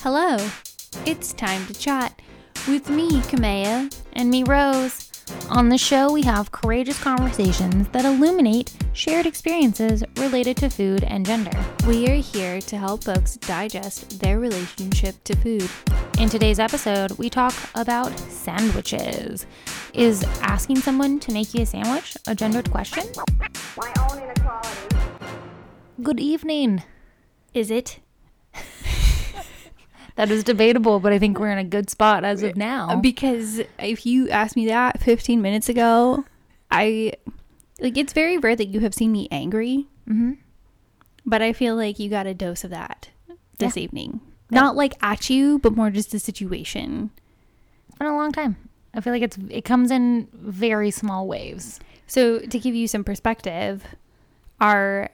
Hello, it's time to chat with me, Kamea. and me, Rose. On the show, we have courageous conversations that illuminate shared experiences related to food and gender. We are here to help folks digest their relationship to food. In today's episode, we talk about sandwiches. Is asking someone to make you a sandwich a gendered question? my own inequality. Good evening. Is it? That is debatable, but I think we're in a good spot as of now. Because if you asked me that 15 minutes ago, I like it's very rare that you have seen me angry, hmm but I feel like you got a dose of that this Yeah. evening. Yeah. Not like at you, but more just the situation. It's been a long time. I feel like it's it comes in very small waves. So to give you some perspective, our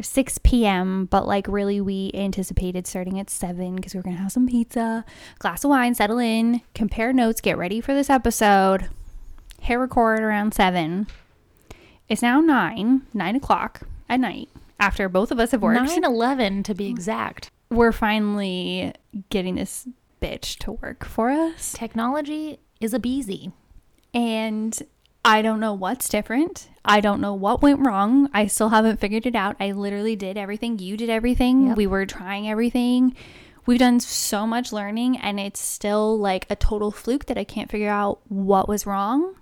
6 p.m., but like really we anticipated starting at 7 because we were going to have some pizza, glass of wine, settle in, compare notes, get ready for this episode, hit record around 7. It's now 9, 9 o'clock at night after both of us have worked. 9 11 to be exact. We're finally getting this bitch to work for us. Technology is a beezy. and I don't know what's different. I don't know what went wrong. I still haven't figured it out. I literally did everything. You did everything. Yep. We were trying everything. We've done so much learning, and it's still like a total fluke that I can't figure out what was wrong.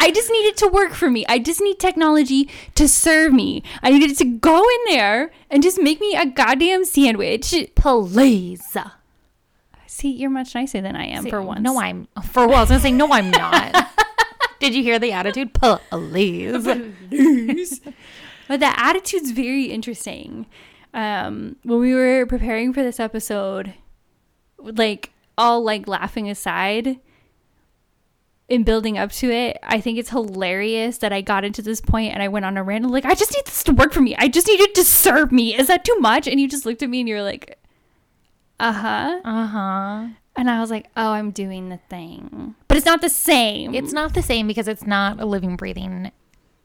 I just need it to work for me. I just need technology to serve me. I needed it to go in there and just make me a goddamn sandwich. Please. See, you're much nicer than I am for once. No, I'm for well, I was gonna say no, I'm not. Did you hear the attitude? Please. Please. But the attitude's very interesting. Um, when we were preparing for this episode, like all like laughing aside, in building up to it, I think it's hilarious that I got into this point and I went on a rant like, I just need this to work for me. I just need it to serve me. Is that too much? And you just looked at me and you're like, uh huh. Uh huh. And I was like, oh, I'm doing the thing, but it's not the same. It's not the same because it's not a living, breathing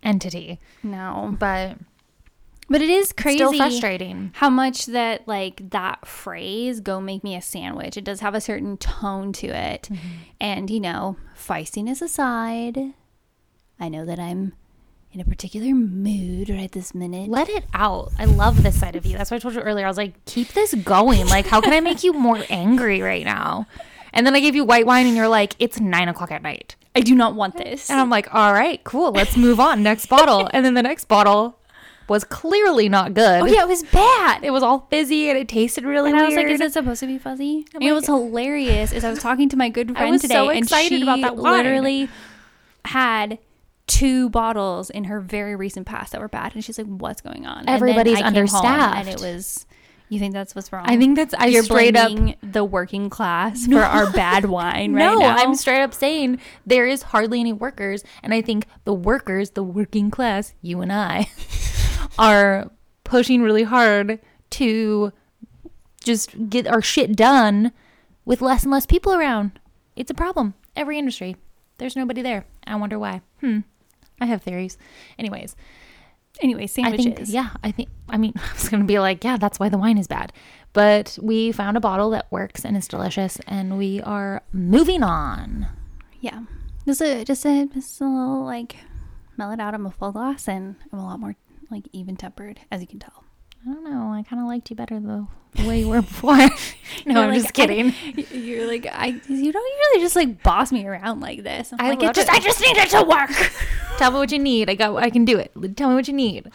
entity, no, but but it is crazy. still frustrating. how much that like that phrase go make me a sandwich it does have a certain tone to it mm-hmm. and you know feistiness aside i know that i'm in a particular mood right this minute Let it out. I love this side of you. That's why I told you earlier. I was like, keep this going. Like, how can I make you more angry right now? And then I gave you white wine, and you're like, it's nine o'clock at night. i do not want this And I'm like, all right, cool. Let's move on. Next bottle. And then the next bottle was clearly not good. oh yeah it was bad It was all fizzy and it tasted really and I was weird. like, "Is it supposed to be fuzzy?" And it was hilarious. Is I was talking to my good friend was today, so and excited she about that wine. literally had two bottles in her very recent past that were bad, and she's like, "What's going on?" And then Everybody's I home, and it was. You think that's what's wrong? I think that's I You're straight up the working class for our bad wine right no, now. I'm straight up saying there is hardly any workers, and I think the workers, the working class, you and I, are pushing really hard to just get our shit done with less and less people around. It's a problem. Every industry, there's nobody there. I wonder why. Hmm. I have theories. Anyways, anyway, I sandwiches. think yeah, I think I mean I was gonna be like yeah, that's why the wine is bad, but we found a bottle that works and is delicious, and we are moving on. yeah. Just a just a just a little like mellow out. I'm a full glass, and I'm a lot more like even tempered, as you can tell. I don't know. I kind of liked you better the, way you were before. no, You're I'm like, just kidding. I- you're like, I, you don't usually just like boss me around like this. I'm I like, it just, it. I just need it to work. Tell me what you need. I got. I can do it. Tell me what you need.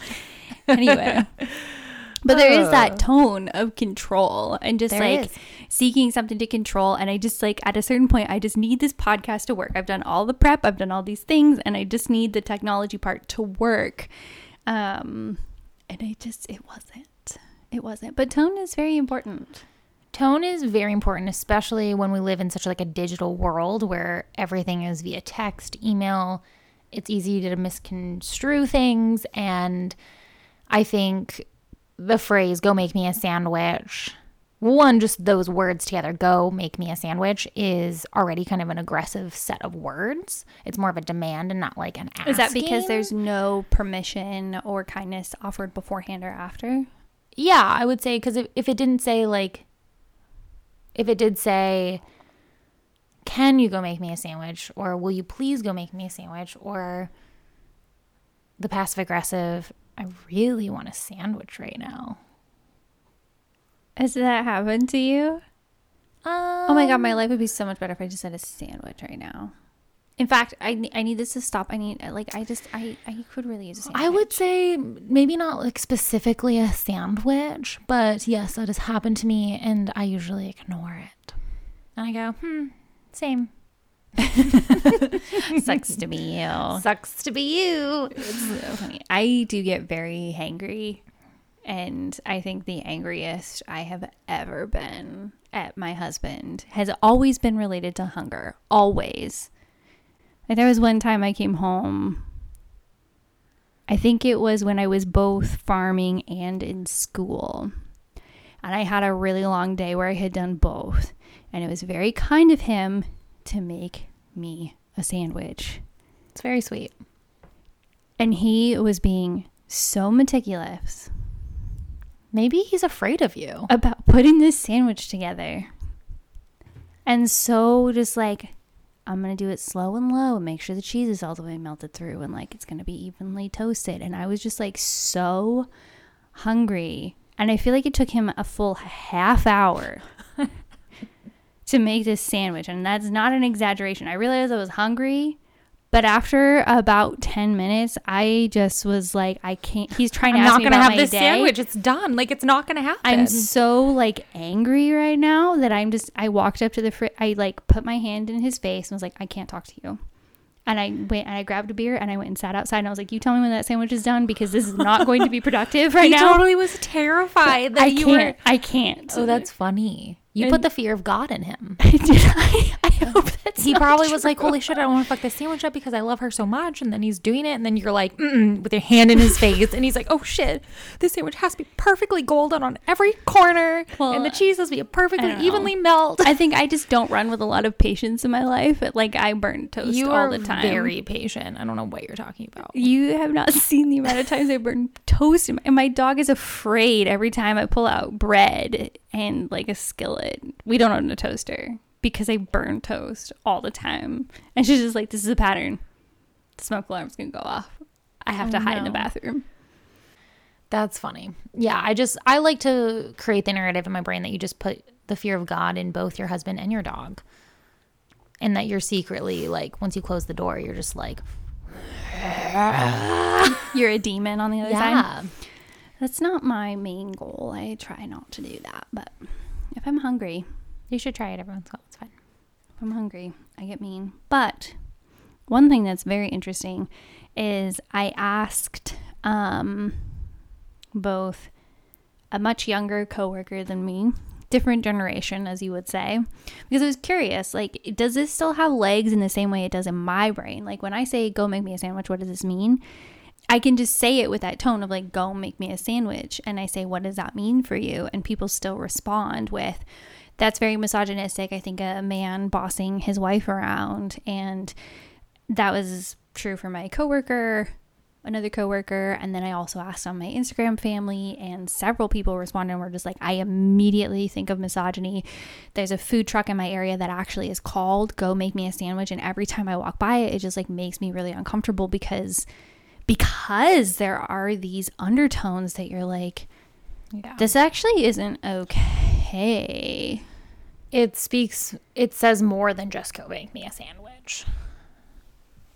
anyway. But there is that tone of control and just There like is. seeking something to control. And I just like, at a certain point, I just need this podcast to work. I've done all the prep, I've done all these things, and I just need the technology part to work. Um, and I just, it wasn't. It wasn't. But tone is very important. Tone is very important, especially when we live in such like a digital world where everything is via text, email. It's easy to misconstrue things, and I think the phrase "go make me a sandwich," one just those words together, "go make me a sandwich," is already kind of an aggressive set of words. It's more of a demand and not like an asking. Is that because there's no permission or kindness offered beforehand or after? Yeah, I would say because if, if it didn't say like if it did say, "Can you go make me a sandwich?" or "Will you please go make me a sandwich?" or the passive aggressive, "I really want a sandwich right now." Has that happened to you? Um, Oh my god, my life would be so much better if I just had a sandwich right now. In fact, I, I need this to stop. I need like I just I I could really use a sandwich. I would say maybe not like specifically a sandwich, but yes, that has happened to me, and I usually ignore it. And I go, hmm, same. sucks to be you. Sucks to be you. so funny. I do get very hangry, and I think the angriest I have ever been at my husband has always been related to hunger. Always. Like there was one time I came home. I think it was when I was both farming and in school. And I had a really long day where I had done both. And it was very kind of him to make me a sandwich. It's very sweet. And he was being so meticulous Maybe he's afraid of you. about putting this sandwich together. And so just like I'm going to do it slow and low and make sure the cheese is all the way melted through and like it's going to be evenly toasted. And I was just like so hungry. And I feel like it took him a full half hour to make this sandwich. And that's not an exaggeration. I realized I was hungry. But after about 10 minutes, I just was like, I can't. He's trying to I'm not gonna have this day. sandwich. It's done. Like it's not gonna happen. I'm so like angry right now that I'm just I walked up to the fridge. I like put my hand in his face and was like I can't talk to you. And I went and I grabbed a beer and I went and sat outside and I was like you tell me when that sandwich is done because this is not going to be productive right he now. totally was terrified that I you can't. were. I can't. Oh, that's funny. You And- put the fear of God in him. Did I? I hope that's He probably was like, "Holy shit, I don't want to fuck this sandwich up because I love her so much." And then he's doing it, and then you're like, with your hand in his face, and he's like, "Oh shit, this sandwich has to be perfectly golden on every corner, Well, and the cheese has to be perfectly evenly melt." I think I just don't run with a lot of patience in my life. Like I burn toast you all the time. very patient. I don't know what you're talking about. You have not seen the amount of times I burn toast, and my dog is afraid every time I pull out bread and like a skillet. We don't own a toaster because I burn toast all the time, and she's just like, "This is a pattern. The smoke alarm's gonna go off. I have to Oh, hide in the bathroom." That's funny. Yeah, I just I like to create the narrative in my brain that you just put the fear of God in both your husband and your dog. And that you're secretly like once you close the door, you're just like, You're a demon on the other side. That's not my main goal. I try not to do that, but if I'm hungry, You should try it every once in a while. It's fine. If I'm hungry, I get mean. But one thing that's very interesting is I asked um, both a much younger coworker than me, different generation, as you would say, because I was curious. Like, does this still have legs in the same way it does in my brain? Like, when I say "go make me a sandwich," what does this mean? I can just say it with that tone of like, go make me a sandwich. And I say, what does that mean for you? And people still respond with, that's very misogynistic. I think a man bossing his wife around. And that was true for my coworker, another coworker. And then I also asked on my Instagram family, and several people responded and were just like, I immediately think of misogyny. There's a food truck in my area that actually is called Go Make Me a Sandwich. And every time I walk by it, it just like makes me really uncomfortable because because there are these undertones that you're like, Yeah. this actually isn't okay. it speaks it says more than just go make me a sandwich.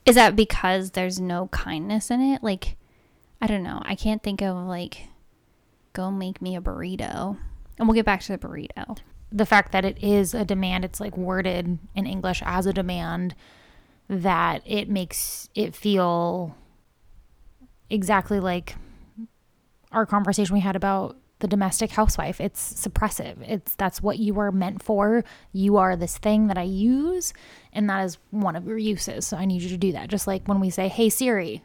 Is that because there's no kindness in it? Like, I don't know. I can't think of like, go make me a burrito. And we'll get back to the burrito. The fact that it is a demand, it's like worded in English as a demand that it makes it feel exactly like our conversation we had about the domestic housewife. It's suppressive. It's that's what you are meant for. You are this thing that I use, and that is one of your uses. So I need you to do that. Just like when we say, "Hey Siri,"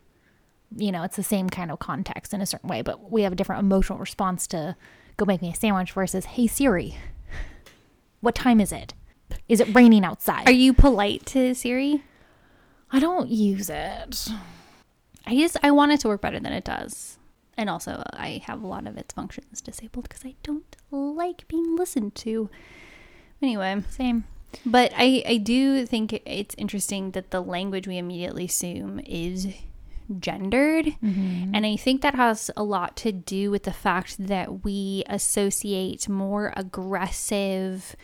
you know, it's the same kind of context in a certain way, but we have a different emotional response to "Go make me a sandwich" versus "Hey Siri, what time is it? Is it raining outside?" Are you polite to Siri? I don't use it. I just I want it to work better than it does. And also, I have a lot of its functions disabled because I don't like being listened to. Anyway, Same. but I I do think it's interesting that the language we immediately assume is gendered. Mm-hmm. And I think that has a lot to do with the fact that we associate more aggressive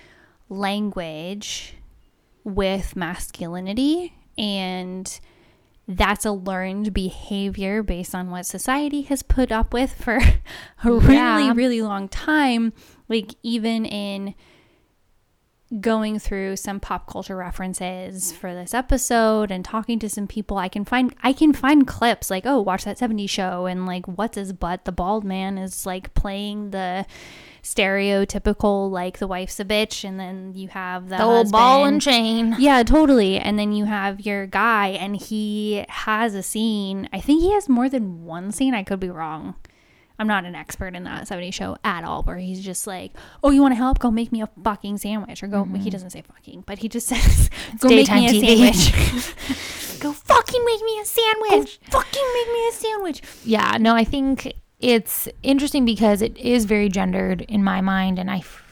language with masculinity and that's a learned behavior based on what society has put up with for a really Yeah. really long time like even in going through some pop culture references mm-hmm. for this episode and talking to some people i can find i can find clips like oh watch that 70s show and like what's his butt the bald man is like playing the stereotypical like the wife's a bitch and then you have the, The old ball and chain. Yeah, totally. And then you have your guy, and he has a scene. I think he has more than one scene. I could be wrong. I'm not an expert in that 70 show at all, where he's just like, Oh, you want to help? Go make me a fucking sandwich. Or go, he doesn't say fucking, but he just says, Go make me a TV. sandwich. go fucking make me a sandwich. Go fucking make me a sandwich. Yeah, no, I think it's interesting because it is very gendered in my mind, and I f-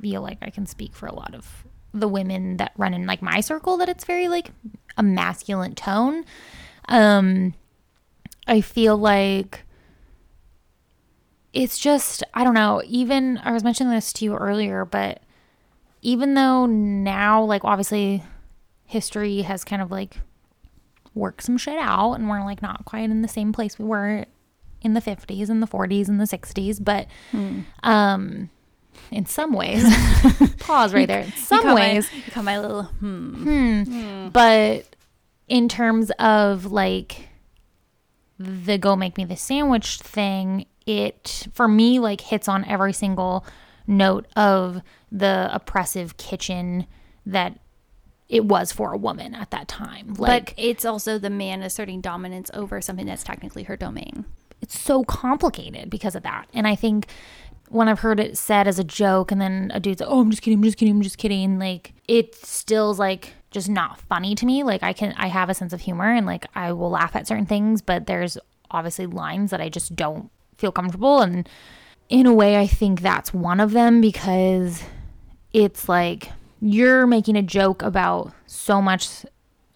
feel like I can speak for a lot of the women that run in like my circle that it's very like a masculine tone. Um, I feel like it's just I don't know. Even I was mentioning this to you earlier, but even though now, like obviously, history has kind of like worked some shit out, and we're like not quite in the same place we were in the 50s and the 40s and the 60s but um in some ways pause right there in You some my- ways you caught my little hmm. but in terms of like the go make me the sandwich thing it for me like hits on every single note of the oppressive kitchen that it was for a woman at that time like but it's also the man asserting dominance over something that's technically her domain. it's so complicated because of that. And I think when I've heard it said as a joke and then a dude's like, oh, I'm just kidding, I'm just kidding, I'm just kidding, like it still's like just not funny to me. Like I can, I have a sense of humor and like I will laugh at certain things, but there's obviously lines that I just don't feel comfortable. And in a way, I think that's one of them because it's like you're making a joke about so much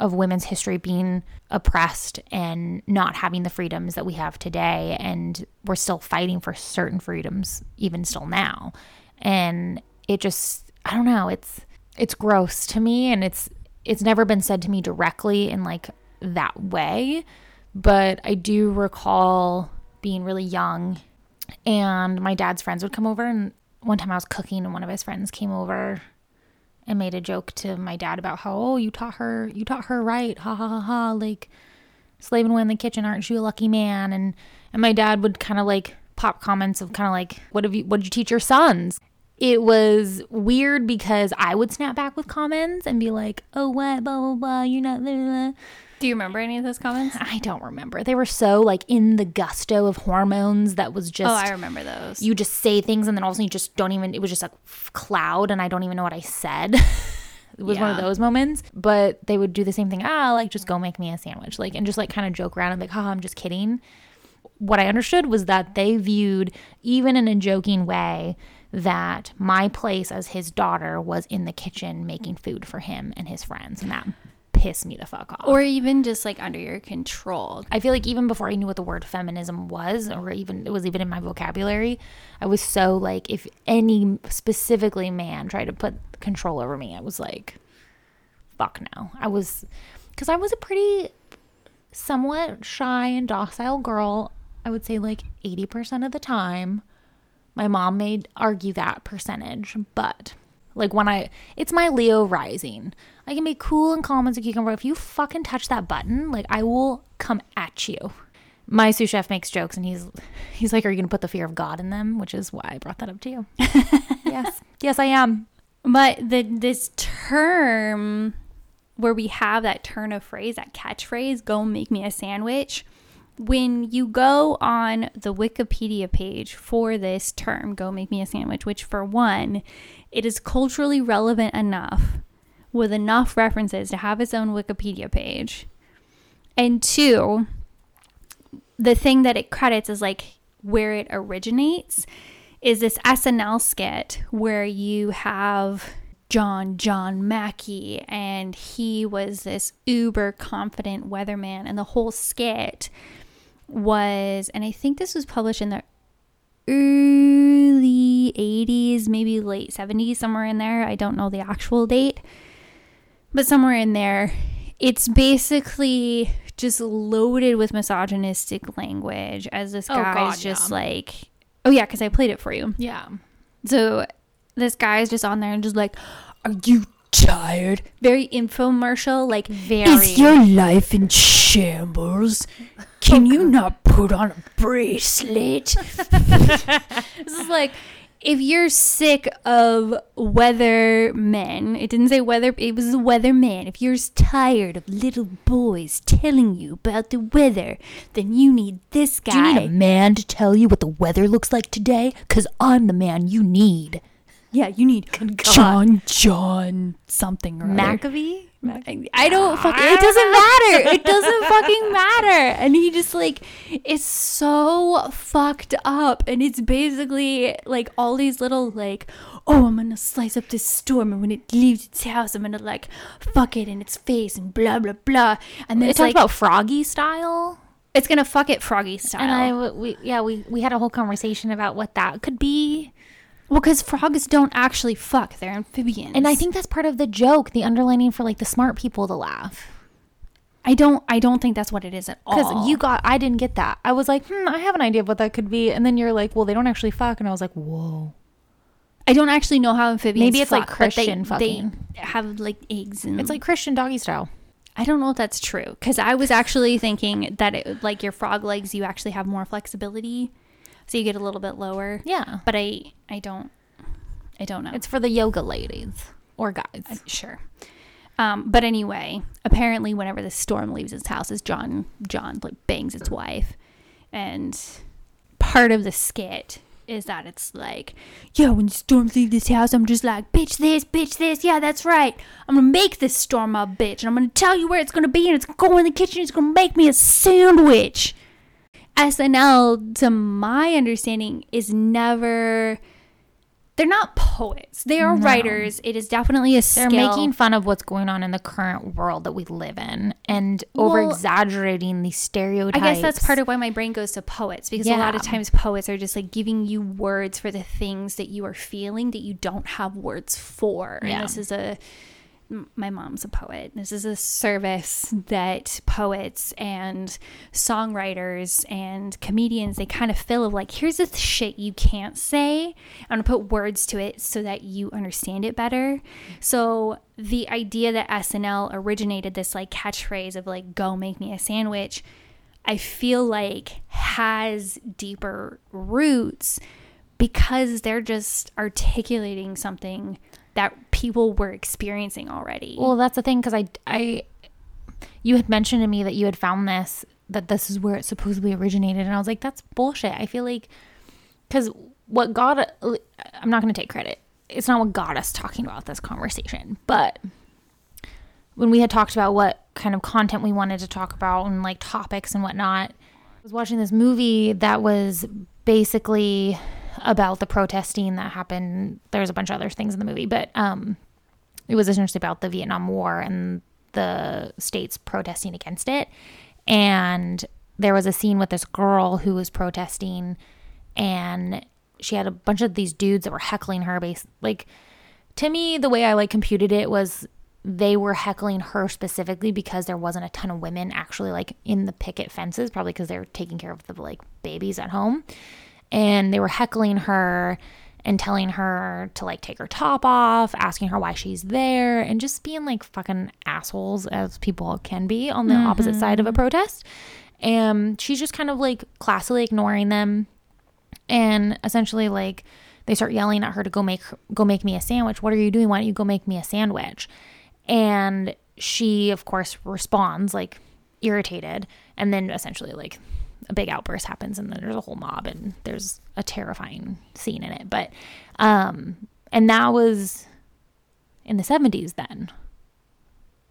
of women's history being oppressed and not having the freedoms that we have today. And we're still fighting for certain freedoms even still now. And it just i don't know it's it's gross to me. And it's it's never been said to me directly in like that way. But i do recall being really young and my dad's friends would come over and one time i was cooking and one of his friends came over and made a joke to my dad about how oh you taught her you taught her right ha ha ha ha like slaving away in the kitchen aren't you a lucky man and and my dad would kind of like pop comments of kind of like what have you what did you teach your sons it was weird because I would snap back with comments and be like, "Oh, what, blah blah blah, you're not." Blah, blah. Do you remember any of those comments? I don't remember. They were so like in the gusto of hormones that was just oh, I remember those. you just say things and then all of a sudden you just don't even it was just a cloud and i don't even know what i said it was one of those moments but they would do the same thing ah like just go make me a sandwich like and just like kind of joke around and be like haha i'm just kidding what i understood was that they viewed even in a joking way that my place as his daughter was in the kitchen making food for him and his friends and that pissed me the fuck off or even just like under your control. I feel like even before I knew what the word feminism was, or even it was even in my vocabulary, I was so like, if any specifically man tried to put control over me, I was like, fuck no. I was, because I was a pretty somewhat shy and docile girl. I would say like 80% of the time. My mom may argue that percentage, but like when I, it's my Leo rising. I can be cool and calm as a cucumber. If you fucking touch that button, like I will come at you. My sous chef makes jokes and he's he's like, "Are you gonna put the fear of God in them?" Which is why I brought that up to you. yes, yes, I am. But the this term where we have that turn of phrase, that catchphrase, go make me a sandwich. When you go on the Wikipedia page for this term, go make me a sandwich, which for one, it is culturally relevant enough with enough references to have its own Wikipedia page. And two, the thing that it credits is like where it originates is this SNL skit where you have John John Mackey, and he was this uber confident weatherman, and the whole skit was, and I think this was published in the early 80s, maybe late 70s, somewhere in there. I don't know the actual date, but somewhere in there. It's basically just loaded with misogynistic language as this Oh, guy's God, just yeah. like, oh yeah, because I played it for you. Yeah. So this guy is just on there and just like, are you tired? Very infomercial, like, Very. is your life in shambles? Can oh, you not put on a bracelet? this is like, if you're sick of weather men, it didn't say weather, it was the weather man. If you're tired of little boys telling you about the weather, then you need this guy. Do you need a man to tell you what the weather looks like today? Because I'm the man you need. Yeah, you need John John something or. Maccabee? I don't fuck. It doesn't matter. It doesn't fucking matter. And he just like it's so fucked up, and it's basically like all these little like, oh, I'm gonna slice up this storm, and when it leaves its house, I'm gonna like fuck it in its face and blah blah blah. And then It it's talked like about Froggy style. it's gonna fuck it froggy style. And I, we, yeah, we, we had a whole conversation about what that could be. Well, because frogs don't actually fuck; they're amphibians. And I think that's part of the joke, the underlining for like the smart people to laugh. I don't. I don't think that's what it is at all. Because you got, I didn't get that. I was like, hmm, I have an idea of what that could be. And then you're like, well, they don't actually fuck. And I was like, whoa. I don't actually know how amphibians. Maybe it's like fuck, they- Christian fucking. They have like eggs and It's like Christian doggy style. I don't know if that's true because I was actually thinking that it, like your frog legs, you actually have more flexibility, so you get a little bit lower. Yeah. But I, I don't, I don't know. It's for the yoga ladies or guys. sure. Um, but anyway, apparently, whenever the storm leaves his house, is John John like bangs its wife, and part of the skit is that it's like, yeah, when the storm leaves this house, I'm just like, bitch this, bitch this, yeah, that's right. I'm gonna make this storm my bitch, and I'm gonna tell you where it's gonna be, and it's gonna go in the kitchen, it's gonna make me a sandwich. SNL, to my understanding, is never. They're not poets. They are writers. It is definitely a They're skill. making fun of what's going on in the current world that we live in and Well, over exaggerating these stereotypes. I guess that's part of why my brain goes to poets because a lot of times poets are just like giving you words for the things that you are feeling that you don't have words for. Yeah. And this is a my mom's a poet. This is a service that poets and songwriters and comedians they kind of fill of like here's the shit you can't say. I'm gonna put words to it so that you understand it better. So the idea that SNL originated this like catchphrase of like go make me a sandwich I feel like has deeper roots because they're just articulating something that people were experiencing already. Well, that's the thing because I, I, you had mentioned to me that you had found this that this is where it supposedly originated, and I was like, that's bullshit. I feel like because what got I'm not going to take credit. It's not what got us talking about this conversation, but when we had talked about what kind of content we wanted to talk about and like topics and whatnot, I was watching this movie that was basically about the protesting that happened. There's a bunch of other things in the movie, but um, it was essentially about the Vietnam War and the states protesting against it. And there was a scene with this girl who was protesting, and she had a bunch of these dudes that were heckling her. Base like to me, the way I like computed it was they were heckling her specifically because there wasn't a ton of women actually like in the picket fences, probably because they were taking care of the like babies at home, and they were heckling her and telling her to like take her top off, asking her why she's there, and just being like fucking assholes as people can be on the opposite side of a mm-hmm. protest. And she's just kind of like classily ignoring them and essentially like they start yelling at her to go make go make me a sandwich. What are you doing? Why don't you go make me a sandwich? And she of course responds like irritated and then essentially like a big outburst happens and then there's a whole mob and there's a terrifying scene in it. But um and that was in the 70s then.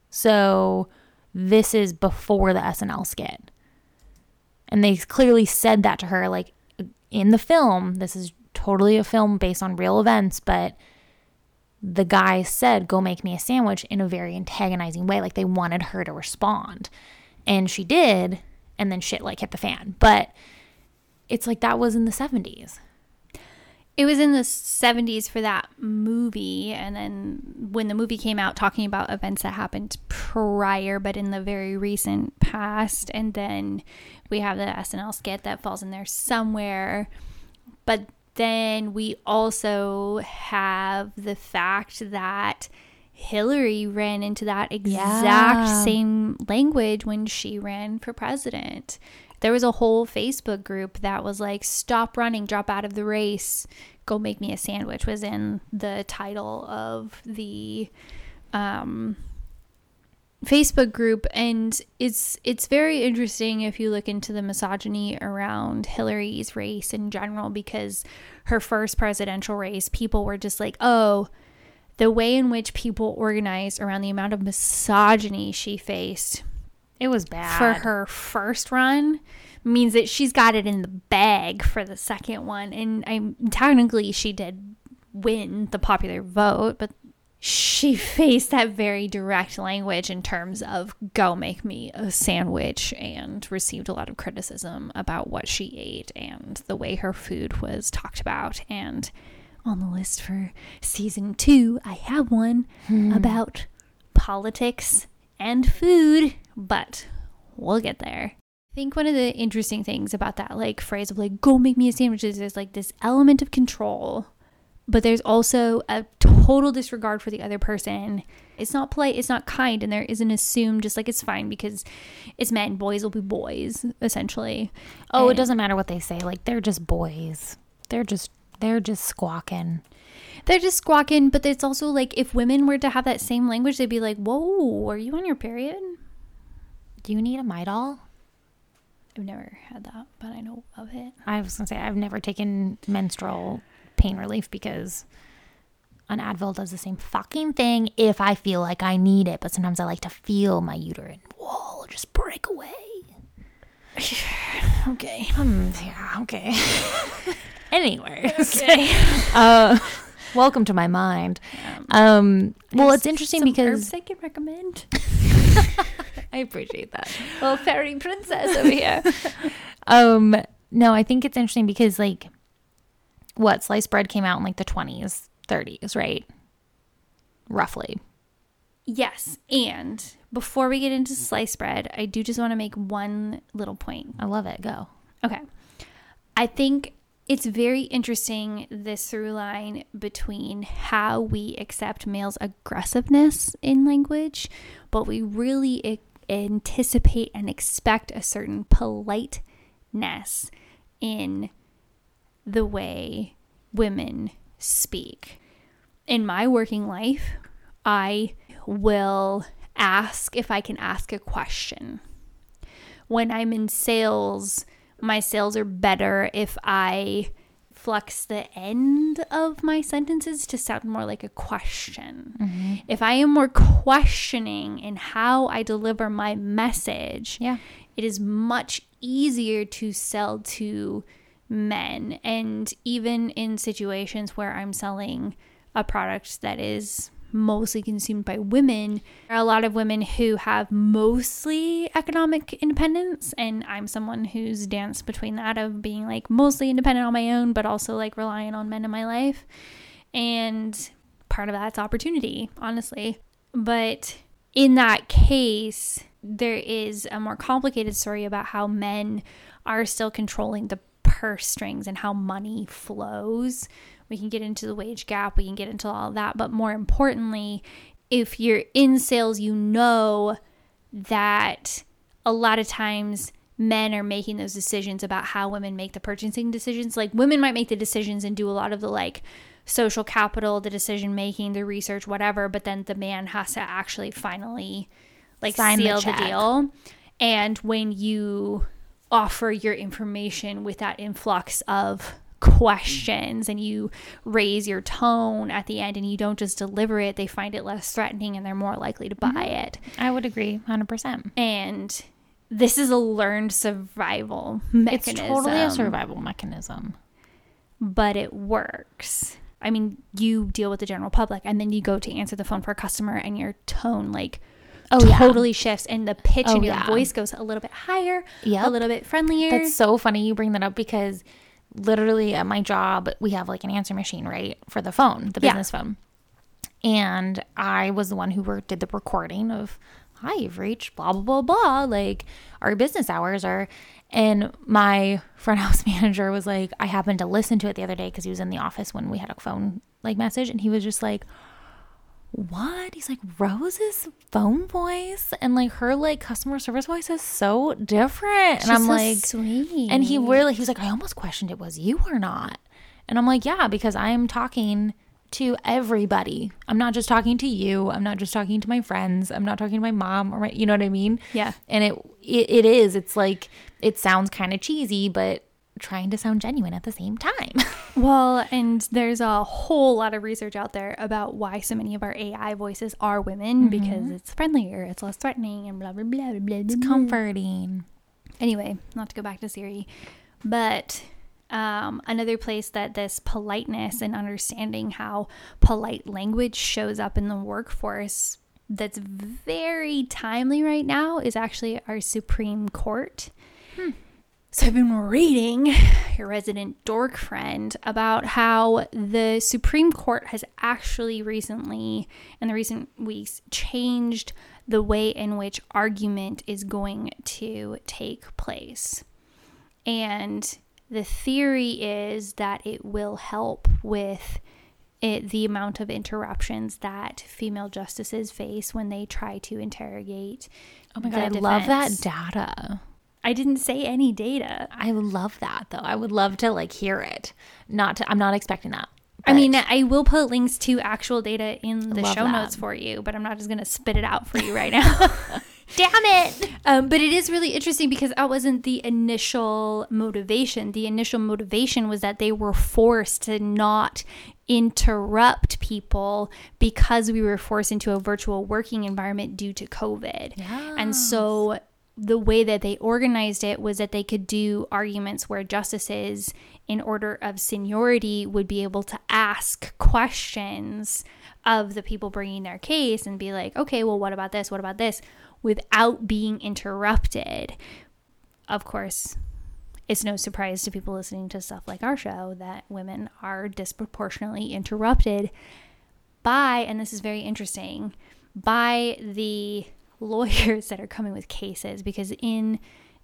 So this is before the SNL skit. And they clearly said that to her like in the film. This is totally a film based on real events, but the guy said, Go make me a sandwich in a very antagonizing way. Like they wanted her to respond. And she did. And then shit like hit the fan. But it's like that was in the 70s. It was in the 70s for that movie. And then when the movie came out, talking about events that happened prior, but in the very recent past. And then we have the SNL skit that falls in there somewhere. But then we also have the fact that Hillary ran into that exact Yeah. same language when she ran for president. There was a whole Facebook group that was like, stop running, drop out of the race, go make me a sandwich, was in the title of the um, Facebook group. And it's it's very interesting if you look into the misogyny around Hillary's race in general, because her first presidential race, people were just like, oh, the way in which people organized around the amount of misogyny she faced It was bad. for her first run means that she's got it in the bag for the second one. And I technically she did win the popular vote, but she faced that very direct language in terms of go make me a sandwich and received a lot of criticism about what she ate and the way her food was talked about and on the list for season 2 I have one hmm. about politics and food but we'll get there I think one of the interesting things about that like phrase of like go make me a sandwich is there's like this element of control but there's also a total disregard for the other person. It's not polite, it's not kind, and there is an assumed just like it's fine because it's men, boys will be boys, essentially. oh, it doesn't matter what they say. Like they're just boys. They're just they're just squawking. They're just squawking, but it's also like if women were to have that same language, they'd be like, Whoa, are you on your period? Do you need a Midol? I've never had that, but I know of it. I was gonna say I've never taken menstrual pain relief because an Advil does the same fucking thing if I feel like I need it, but sometimes I like to feel my uterine wall just break away. Okay. Hmm, yeah, okay. anyway, uh, welcome to my mind. Um, well, it's interesting Some because herbs I can recommend. I appreciate that. Well, fairy princess over here. Um, no, I think it's interesting because like, what sliced bread came out in like the twenties, thirties, right? Roughly. yes, and before we get into sliced bread, I do just want to make one little point. I love it. Go. Okay. I think it's very interesting this through line between how we accept males' aggressiveness in language, but we really anticipate and expect a certain politeness in the way women speak. In my working life, I will ask if I can ask a question when I'm in sales, my sales are better if I flex the end of my sentences to sound more like a question. Mm-hmm. If I am more questioning in how I deliver my message, Yeah. it is much easier to sell to men. And even in situations where I'm selling a product that is mostly consumed by women, there are a lot of women who have mostly economic independence. And I'm someone who's danced between that of being like mostly independent on my own, but also like relying on men in my life. And part of that's opportunity, honestly. But in that case, there is a more complicated story about how men are still controlling the purse strings and how money flows. We can get into the wage gap, we can get into all that. But more importantly, if you're in sales, you know that a lot of times men are making those decisions about how women make the purchasing decisions. Like women might make the decisions and do a lot of the like social capital, the decision making, the research, whatever, but then the man has to actually finally like Sign seal the, check. deal. And when you offer your information with that influx of questions and you raise your tone at the end and you don't just deliver it, they find it less threatening and they're more likely to buy mm-hmm. it. I would agree 100%. And this is a learned survival mechanism. It's totally a survival mechanism. but it works. I mean, you deal with the general public and then you go to answer the phone for a customer and your tone like Oh, yeah. totally shifts and the pitch Oh, in your yeah. voice goes a little bit higher, Yep. a little bit friendlier. That's so funny you bring that up because literally at my job, we have like an answer machine, right? For the phone, the Yeah. business phone. And I was the one who were, did the recording of, hi, you've reached blah, blah, blah, blah. Like our business hours are. And my front house manager was like, I happened to listen to it the other day because he was in the office when we had a phone like message. And he was just like, what? He's like, Rose's phone voice and like her like customer service voice is so different. and I'm like, sweet. and he really, he was like, I almost questioned it was you or not. And I'm like, yeah, because I'm talking to everybody. I'm not just talking to you. I'm not just talking to my friends. I'm not talking to my mom or my, you know what I mean? Yeah. And it, it, it is, it's like, it sounds kind of cheesy, but trying to sound genuine at the same time. Well, and there's a whole lot of research out there about why so many of our AI voices are women because it's friendlier, it's less threatening, and blah blah blah blah blah. it's blah. comforting. Anyway, not to go back to Siri, but um, another place that this politeness and understanding how polite language shows up in the workforce that's very timely right now is actually our Supreme Court. So I've been reading your resident dork friend about how the Supreme Court has actually recently, in the recent weeks, changed the way in which argument is going to take place. And the theory is that it will help with it, the amount of interruptions that female justices face when they try to interrogate. Oh my God, I love that data. I didn't say any data. I would love that though. I would love to like hear it. Not to, I'm not expecting that. I mean, I will put links to actual data in the show that. notes for you, but I'm not just going to spit it out for you right now. damn it. um, but it is really interesting because that wasn't the initial motivation. The initial motivation was that they were forced to not interrupt people because we were forced into a virtual working environment due to COVID. And so the way that they organized it was that they could do arguments where justices, in order of seniority, would be able to ask questions of the people bringing their case and be like, okay, well, what about this? What about this? Without being interrupted. Of course, it's no surprise to people listening to stuff like our show that women are disproportionately interrupted by, and this is very interesting, by the lawyers that are coming with cases because in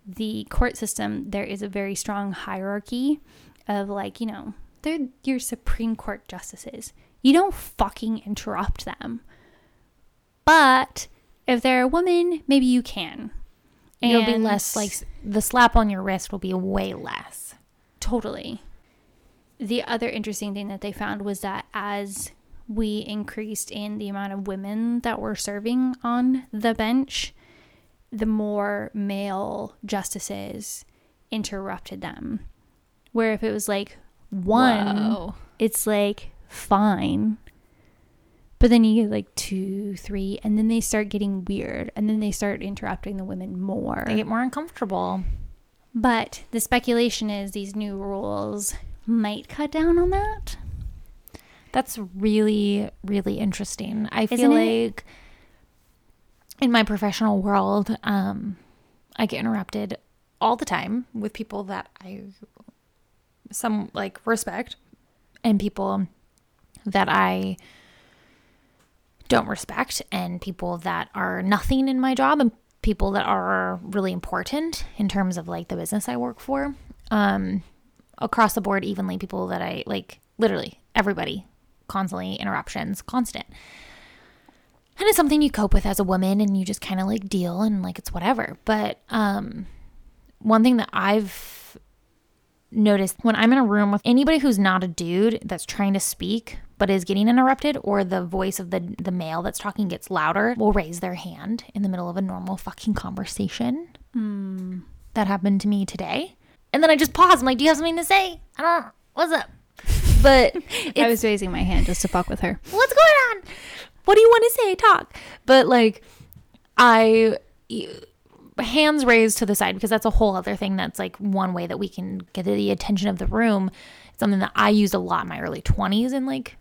the court system there is a very strong hierarchy of like, you know, they're your Supreme Court justices. You don't fucking interrupt them. But if they're a woman, maybe you can. It'll be less like the slap on your wrist will be way less. Totally. The other interesting thing that they found was that as we increased in the amount of women that were serving on the bench, the more male justices interrupted them. Where if it was like one, Whoa. it's like fine. But then you get like two, three, and then they start getting weird, and then they start interrupting the women more. They get more uncomfortable. But the speculation is these new rules might cut down on that. That's really, really interesting. I feel like in my professional world, um, I get interrupted all the time with people that I some like respect and people that I don't respect and people that are nothing in my job and people that are really important in terms of like the business I work for. Um across the board evenly people that I like literally everybody constantly interruptions constant. And it's something you cope with as a woman and you just kind of like deal and like it's whatever. But um one thing that I've noticed when I'm in a room with anybody who's not a dude that's trying to speak but is getting interrupted or the voice of the the male that's talking gets louder will raise their hand in the middle of a normal fucking conversation. That happened to me today. And then I just pause. I'm like, "Do you have something to say?" I don't. What's up? But I was raising my hand just to fuck with her. what's going on? What do you want to say? Talk. But like, I hands raised to the side because that's a whole other thing. That's like one way that we can get the attention of the room. something that I used a lot in my early 20s and like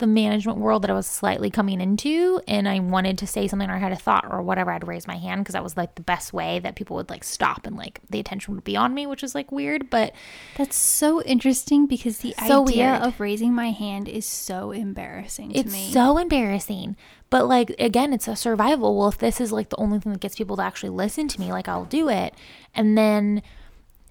the management world that I was slightly coming into and I wanted to say something or I had a thought or whatever, I'd raise my hand because that was like the best way that people would like stop and like the attention would be on me, which is like weird, but That's so interesting because the So idea weird. of raising my hand is so embarrassing to it's me. so embarrassing. But like again, it's a survival. Well, if this is like the only thing that gets people to actually listen to me, like I'll do it. And then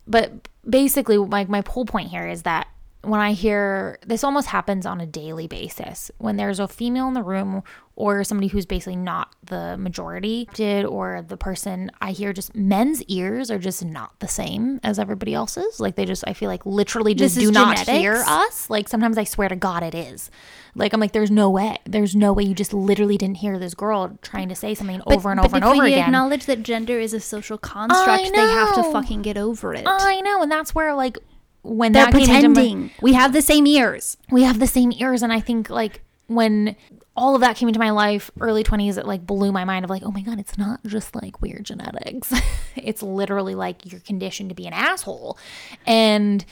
but basically like my whole point here is that when I hear this almost happens on a daily basis. When there's a female in the room or somebody who's basically not the majority did or the person I hear just men's ears are just not the same as everybody else's. Like they just I feel like literally just This do not genetics? hear us. Like sometimes I swear to god it is. Like I'm like there's no way. There's no way you just literally didn't hear this girl trying to say something over and over and over again. acknowledge that gender is a social construct, they have to fucking get over it. I know and that's where like when They're that came into my- pretending. we have the same ears. we have the same ears and i think like when all of that came into my life early 20s it like blew my mind of like oh my god it's not just like weird genetics. It's literally like you're conditioned to be an asshole. And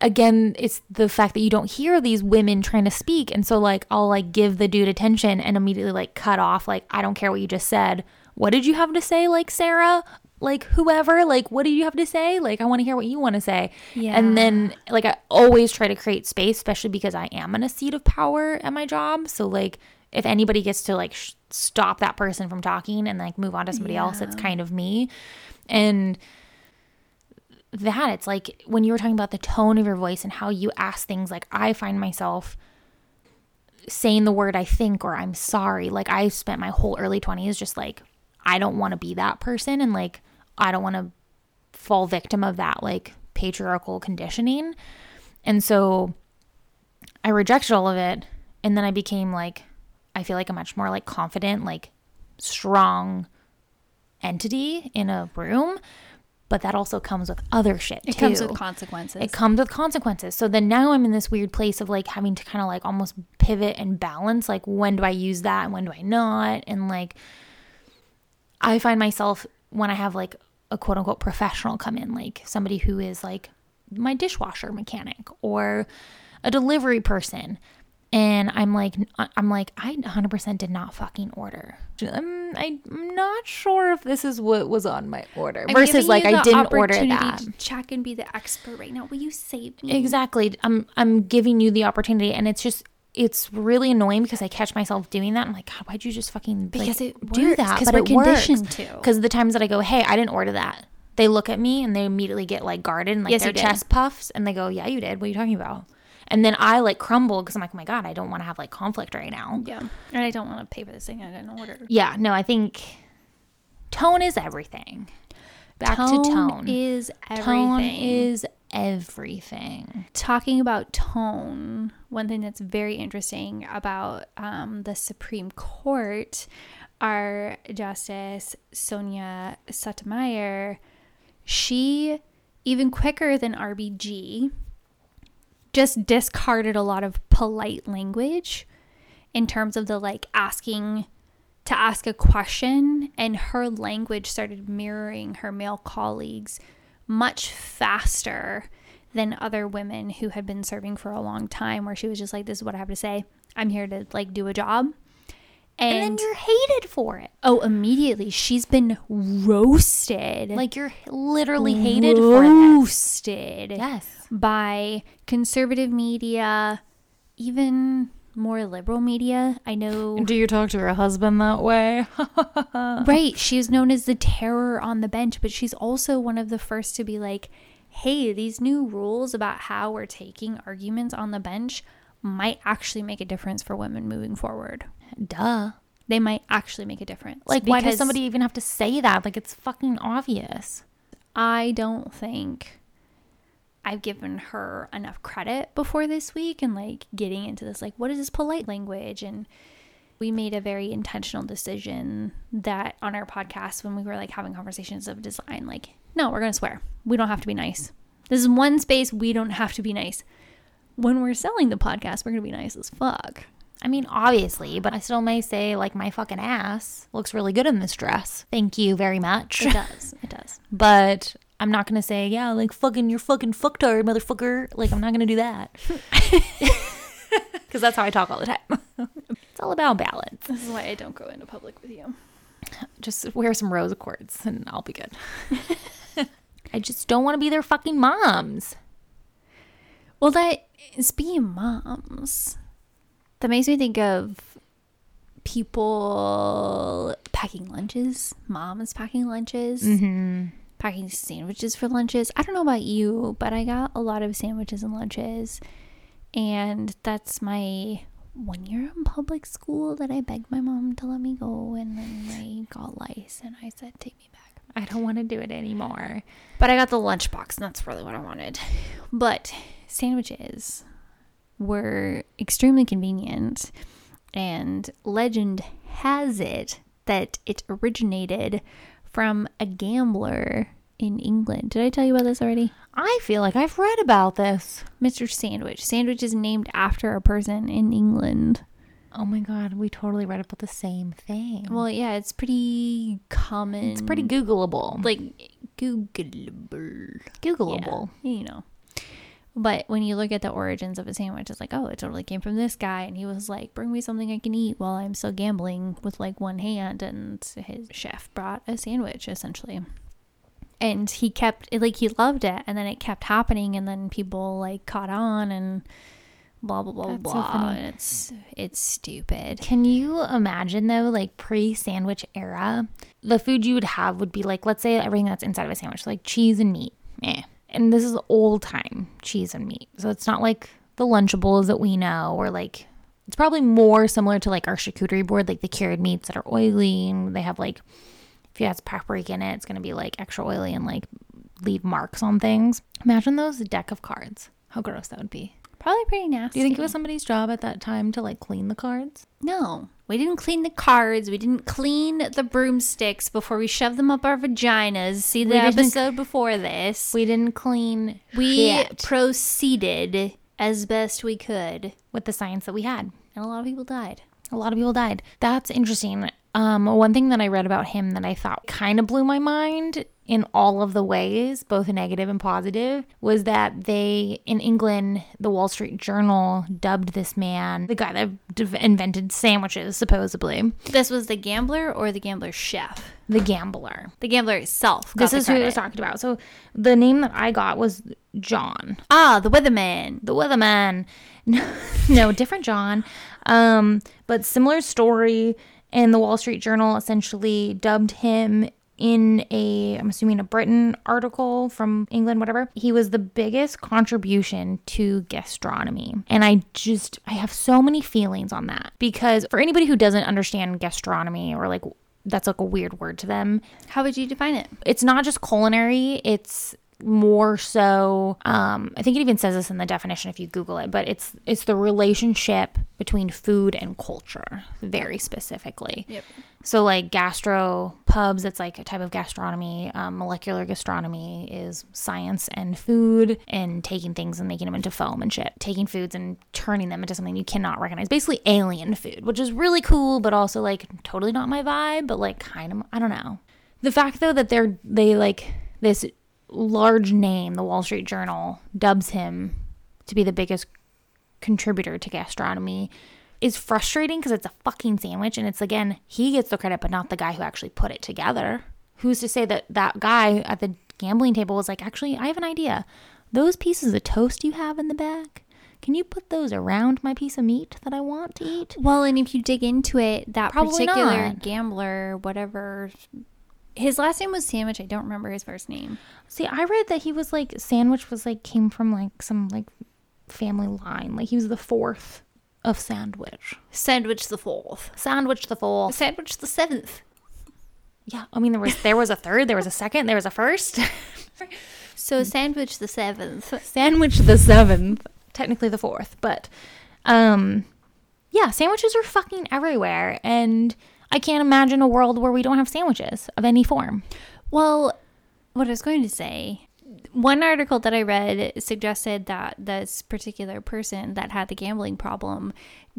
again it's the fact that you don't hear these women trying to speak. And so like i'll like give the dude attention and immediately like cut off like i don't care what you just said. What did you have to say like sarah like whoever like what do you have to say? Like i want to hear what you want to say Yeah. and then like i always try to create space especially because i am in a seat of power at my job. So like if anybody gets to like sh- stop that person from talking and like move on to somebody else it's kind of me. And that it's like when you were talking about the tone of your voice and how you ask things like i find myself saying the word i think or i'm sorry. Like i spent my whole early 20s just like i don't want to be that person. And like i don't want to fall victim of that like patriarchal conditioning and so i rejected all of it and then i became like i feel like a much more like confident like strong entity in a room but that also comes with other shit It comes with consequences. It comes with consequences. So then now I'm in this weird place of like having to kind of like almost pivot and balance like when do I use that and when do I not? And like I find myself when I have like a quote unquote professional come in, like somebody who is like my dishwasher mechanic or a delivery person. And I'm like, I'm like, I 100% did not fucking order. Um, I'm, I'm not sure if this is what was on my order. I'm Versus like, I didn't order that. to check and be the expert right now. Will you save me? Exactly. I'm I'm giving you the opportunity and it's just it's really annoying because I catch myself doing that. I'm like, God, why'd you just fucking Because like, it do works, that? 'cause But we're it works. conditioned to. Because the times that I go, hey, I didn't order that, they look at me and they immediately get like guarded and like Yes, their chest puffs and they go, yeah, you did. What are you talking about? And then I like crumble because I'm like, oh my God, I don't want to have like conflict right now. Yeah. And I don't want to pay for this thing I didn't order. Yeah, no, I think tone is everything. Back to tone. is everything. tone is everything. talking about tone, one thing that's very interesting about um, the Supreme Court, our Justice Sonia Sotomayor, she, even quicker than RBG, just discarded a lot of polite language in terms of the like asking to ask a question and her language started mirroring her male colleagues much faster than other women who had been serving for a long time where she was just like this is what i have to say i'm here to like do a job and, And then you're hated for it. oh immediately she's been roasted Like you're literally hated for that. roasted Yes. by conservative media even more liberal media i know Do you talk to her husband that way? Right. She's known as the terror on the bench, but she's also one of the first to be like, hey, these new rules about how we're taking arguments on the bench might actually make a difference for women moving forward. Duh. They might actually make a difference. Like, why does somebody even have to say that? Like, it's fucking obvious. I don't think I've given her enough credit before this week and like getting into this, like, what is this polite language? And we made a very intentional decision that on our podcast when we were like having conversations of design, like, no, we're gonna swear. We don't have to be nice. This is one space we don't have to be nice. When we're selling the podcast, we're gonna be nice as fuck. I mean, obviously, but I still may say, like, my fucking ass looks really good in this dress. Thank you very much. It does. It does. But I'm not gonna say, yeah, like fucking you're fucking fucktard, motherfucker. Like I'm not gonna do that. Because that's how I talk all the time. it's all about balance. This is why I don't go into public with you. Just wear some rose quartz and I'll be good. I just don't want to be their fucking moms. Well, that being moms, that makes me think of people packing lunches, moms packing lunches, mm-hmm. Packing sandwiches for lunches. I don't know about you, but I got a lot of sandwiches and lunches, and that's my one year in public school that I begged my mom to let me go, and then I got lice, and I said, "Take me back." I don't want to do it anymore. But I got the lunchbox, and that's really what I wanted. But sandwiches were extremely convenient, and legend has it that it originated from a gambler in England. Did I tell you about this already? I feel like I've read about this. Mr. Sandwich. Sandwich is named after a person in England. Oh my god, we totally read about the same thing. Well, yeah, it's pretty common. it's pretty Googleable. like Googleable. Googleable. Yeah, you know. But when you look at the origins of a sandwich, it's like, oh, it totally came from this guy. And he was like, bring me something I can eat while I'm still gambling with like one hand. And his chef brought a sandwich essentially. And he kept, like, he loved it. And then it kept happening. And then people like caught on and blah, blah, blah, That's so blah. and it's, it's stupid. Can you imagine though, like pre sandwich era, the food you would have would be like, let's say everything that's inside of a sandwich, like cheese and meat. Eh. And this is old time cheese and meat. So it's not like the Lunchables that we know, or like, it's probably more similar to like our charcuterie board, like the cured meats that are oily and they have like, if it has paprika in it, it's going to be like extra oily and like leave marks on things. Imagine those deck of cards. How gross that would be. Probably pretty nasty. Do you think it was somebody's job at that time to like clean the cards? No, we didn't clean the cards. We didn't clean the broomsticks before we shoved them up our vaginas. See the We episode before this. We didn't clean We shit proceeded as best we could, with the science that we had. and a lot of people died. A lot of people died. That's interesting. Um, one thing that I read about him that I thought kind of blew my mind in all of the ways, both negative and positive, was that they, in England, the Wall Street Journal dubbed this man the guy that d- invented sandwiches, supposedly, This was the gambler or the gambler's chef. the gambler. The gambler itself. This is who he was talking about. So the name that I got was John. Ah, the weatherman. the weatherman. No, no, different John. Um, but similar story. And the Wall Street Journal essentially dubbed him in a, I'm assuming a Britain article from England, whatever. He was the biggest contribution to gastronomy. And I just, I have so many feelings on that because for anybody who doesn't understand gastronomy or like, that's like a weird word to them, How would you define it? it's not just culinary it's more so um, i think it even says this in the definition if you google it but it's it's the relationship between food and culture very specifically. Yep. so like gastro pubs it's like a type of gastronomy um, molecular gastronomy is science and food and taking things and making them into foam and shit taking foods and turning them into something you cannot recognize. Basically alien food which is really cool but also like totally not my vibe but like kind of i don't know. The fact though that they're they like this large name the wall street journal dubs him to be the biggest contributor to gastronomy is frustrating because it's a fucking sandwich and it's again he gets the credit but not the guy who actually put it together. Who's to say that that guy at the gambling table was like actually i have an idea. Those pieces of toast you have in the back can you put those around my piece of meat that i want to eat? Well, and if you dig into it, that Probably particular not. gambler, whatever, his last name was Sandwich. I don't remember his first name. see i read that he was like sandwich was like came from like some like family line like he was the fourth of sandwich Sandwich the fourth. sandwich the fourth Sandwich the seventh. yeah i mean there was there was a third there was a second there was a first So Sandwich the seventh. sandwich the seventh technically the fourth but um yeah sandwiches are fucking everywhere and i can't imagine a world where we don't have sandwiches of any form Well, what I was going to say, one article that I read suggested that this particular person that had the gambling problem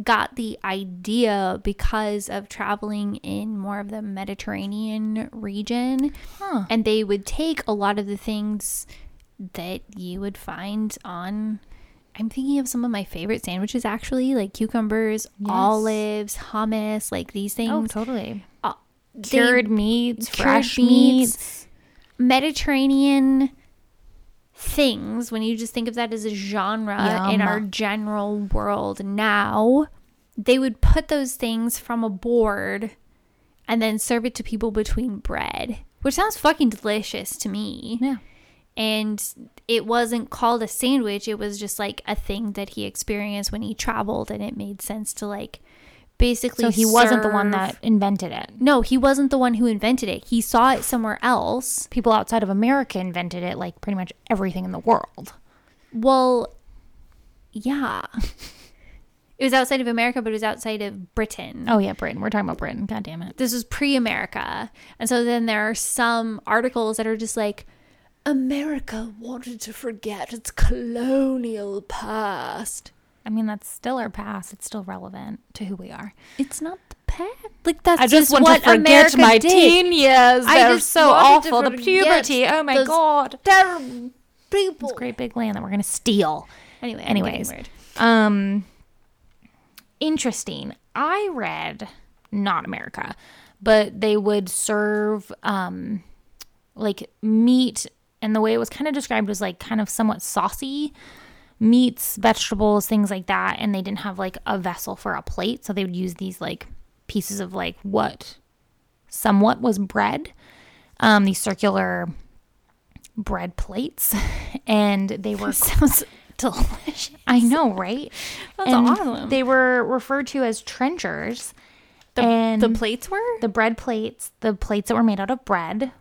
got the idea because of traveling in more of the Mediterranean region. Huh. And they would take a lot of the things that you would find on. I'm thinking of some of my favorite sandwiches actually, like cucumbers, olives, hummus, like these things. Oh, totally. Uh, Cured meats, cured fresh meats, meats. Mediterranean things, when you just think of that as a genre in our general world now, they would put those things from a board and then serve it to people between bread, which sounds fucking delicious to me. Yeah. And it wasn't called a sandwich, it was just like a thing that he experienced when he traveled, and it made sense to like basically. So he wasn't the one that invented it. no, he wasn't the one who invented it. He saw it somewhere else. People outside of America invented it, like pretty much everything in the world. Well, yeah. it was outside of America, but it was outside of Britain. Oh yeah, Britain. We're talking about Britain. God damn it. This was pre America. And so then there are some articles that are just like, America wanted to forget its colonial past. I mean, that's still our past. It's still relevant to who we are. It's not the past. Like, that's I just want what to forget America my did. teen years. I They're just so awful. The puberty. Oh my god. Terrible people. It's great big land that we're gonna steal. Anyway, Anyways, weird. um, interesting. I read not America, but they would serve um, like meat, and the way it was kind of described was like kind of somewhat saucy meats, vegetables, things like that, and they didn't have like a vessel for a plate, so they would use these like pieces of like what somewhat was bread, um, these circular bread plates, and they were Sounds delicious. I know, right? That's And awesome. They were referred to as trenchers. The, and the plates were? the bread plates, the plates that were made out of bread.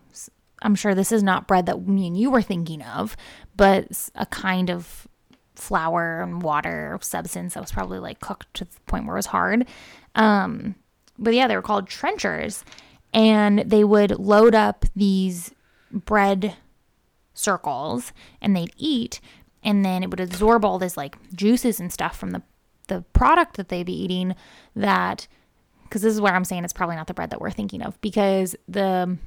I'm sure this is not bread that me and you were thinking of, but a kind of flour and water substance that was probably like cooked to the point where it was hard. Um, but yeah, they were called trenchers, and they would load up these bread circles and they'd eat and then it would absorb all this like juices and stuff from the the product that they'd be eating that because this is where I'm saying it's probably not the bread that we're thinking of because the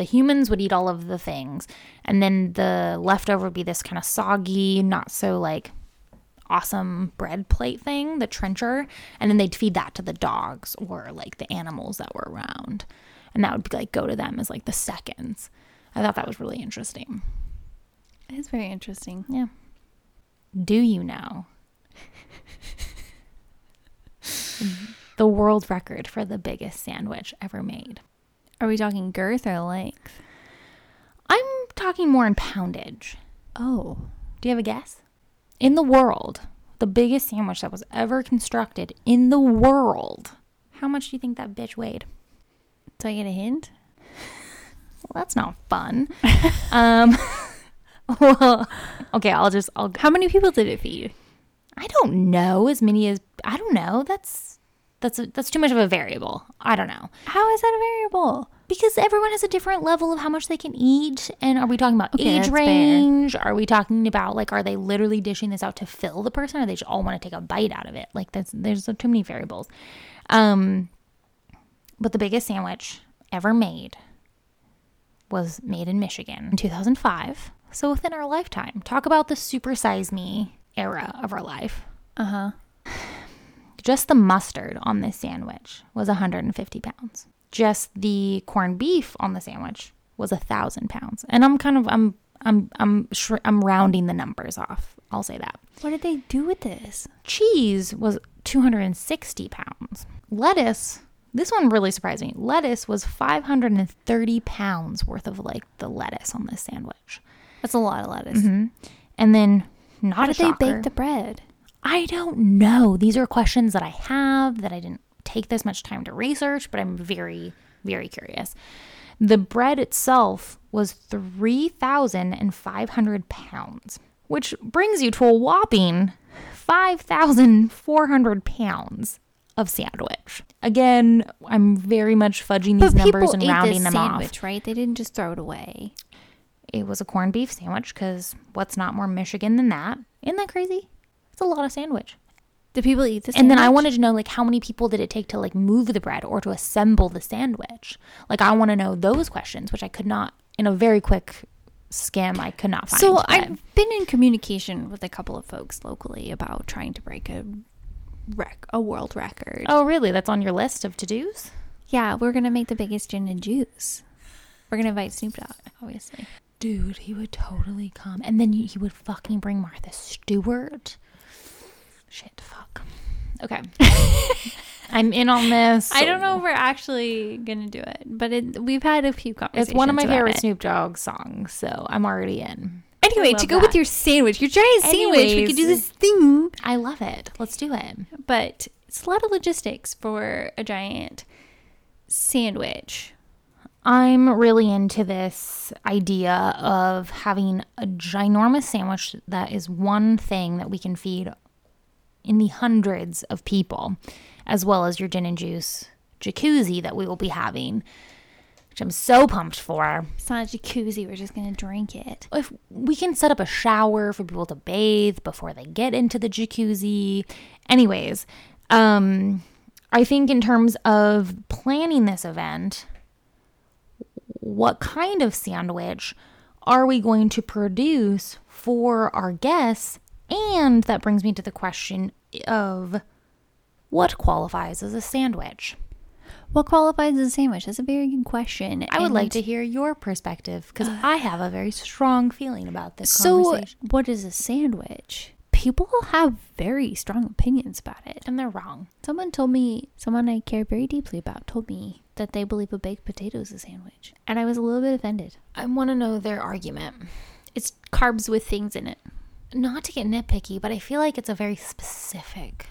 the humans would eat all of the things. And then the leftover would be this kind of soggy not so like awesome bread plate thing the trencher. And then they'd feed that to the dogs or like the animals that were around. And that would be like go to them as like the seconds. I thought that was really interesting. It's very interesting. yeah. Do you know? The world record for the biggest sandwich ever made Are we talking girth or length? i'm talking more in poundage Oh. Do you have a guess? In the world, the biggest sandwich that was ever constructed in the world. How much do you think that bitch weighed? Do I get a hint? Well, that's not fun. um, well, okay, I'll just I'll. How many people did it feed? I don't know as many as I don't know. That's that's a, that's too much of a variable. I don't know How is that a variable? because everyone has a different level of how much they can eat. And are we talking about Okay, age that's fair. range? Are we talking about like are they literally dishing this out to fill the person, or they just all want to take a bite out of it? Like that's there's too many variables. Um, but the biggest sandwich ever made was made in Michigan in 2005. So within our lifetime, talk about the super size me era of our life. Uh huh. Just the mustard on this sandwich was 150 pounds. Just the corned beef on the sandwich was a thousand pounds. And I'm kind of I'm I'm I'm shri- I'm rounding the numbers off. I'll say that. What did they do with this? Cheese was 260 pounds. Lettuce, this one really surprised me. Lettuce was 530 pounds worth of like the lettuce on this sandwich. That's a lot of lettuce. Mm-hmm. And then not How did they bake the bread? I don't know. These are questions that I have that I didn't take this much time to research, but I'm very, very curious. The bread itself was 3,500 pounds, which brings you to a whopping 5,400 pounds of sandwich. Again, I'm very much fudging these numbers and rounding them off. right? They didn't just throw it away. it was a corned beef sandwich because what's not more Michigan than that? Isn't that crazy? A lot of sandwich. Do people eat this? And then I wanted to know like how many people did it take to like move the bread or to assemble the sandwich? Like I want to know those questions, which I could not in a very quick skim. I could not find. So but- I've been in communication with a couple of folks locally about trying to break a rec a world record. oh really? That's on your list of to dos. Yeah, we're gonna make the biggest gin and juice. We're gonna invite Snoop Dogg, obviously. Dude, he would totally come, and then he would fucking bring Martha Stewart. Shit, fuck. Okay, I'm in on this. I don't know if we're actually gonna do it, but it, we've had a few conversations. It's one of my favorite it. Snoop Dogg songs, so I'm already in. Anyway, to go with your sandwich, your giant sandwich, we could do this thing. I love it. Let's do it. But it's a lot of logistics for a giant sandwich. I'm really into this idea of having a ginormous sandwich that is one thing that we can feed in the hundreds of people, as well as your gin and juice jacuzzi that we will be having, which I'm so pumped for. It's not a jacuzzi. We're just gonna drink it. If we can set up a shower for people to bathe before they get into the jacuzzi. Anyways, um, I think in terms of planning this event, what kind of sandwich are we going to produce for our guests? And that brings me to the question of what qualifies as a sandwich? What qualifies as a sandwich? That's a very good question. I would like to hear your perspective because I have a very strong feeling about this So, what is a sandwich? People have very strong opinions about it. And they're wrong. Someone told me, someone I care very deeply about, told me that they believe a baked potato is a sandwich. And I was a little bit offended. I want to know their argument. It's carbs with things in it. Not to get nitpicky, but I feel like it's a very specific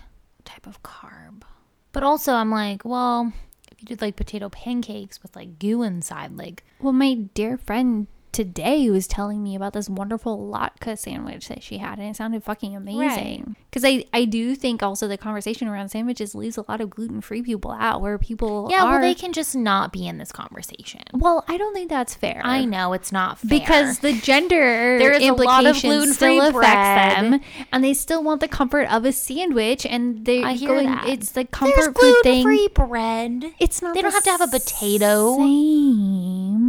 type of carb. But also, I'm like, well, if you did like potato pancakes with like goo inside, like, Well, my dear friend today was telling me about this wonderful latke sandwich that she had, and it sounded fucking amazing. Because I, I do think also the conversation around sandwiches leaves a lot of gluten free people out, where people yeah, are. well, they can just not be in this conversation. Well, I don't think that's fair. I know it's not fair. because the gender There is a lot of implications gluten-free still affects bread. them, and they still want the comfort of a sandwich, and they're I hear going. that. It's the there's comfort food gluten thing. free bread. It's not. They don't have to have a potato. Same.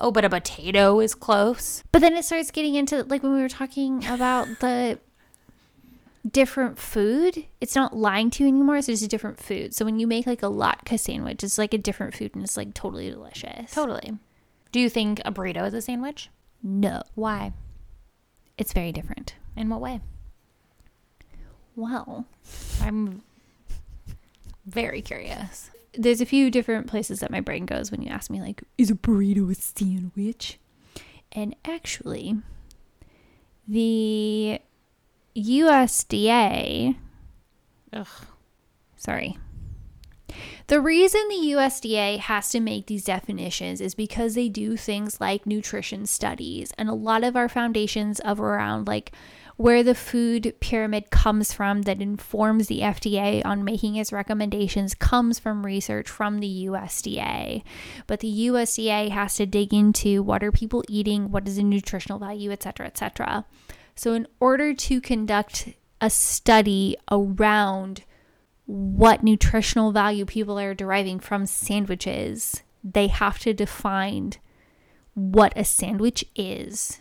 Oh, but a potato is close. But then it starts getting into like when we were talking about the different food. It's not lying to you anymore. It's just a different food. So when you make like a latke sandwich, it's like a different food, and it's like totally delicious. Totally. Do you think a burrito is a sandwich? No, Why? it's very different. In what way? Well, I'm very curious. There's a few different places that my brain goes when you ask me like is a burrito a sandwich and actually the usda Ugh. sorry the reason the USDA has to make these definitions is because they do things like nutrition studies and a lot of our foundations of around like where the food pyramid comes from that informs the FDA on making its recommendations comes from research from the USDA. But the USDA has to dig into what are people eating, what is the nutritional value, et cetera, et cetera. So in order to conduct a study around what nutritional value people are deriving from sandwiches, they have to define what a sandwich is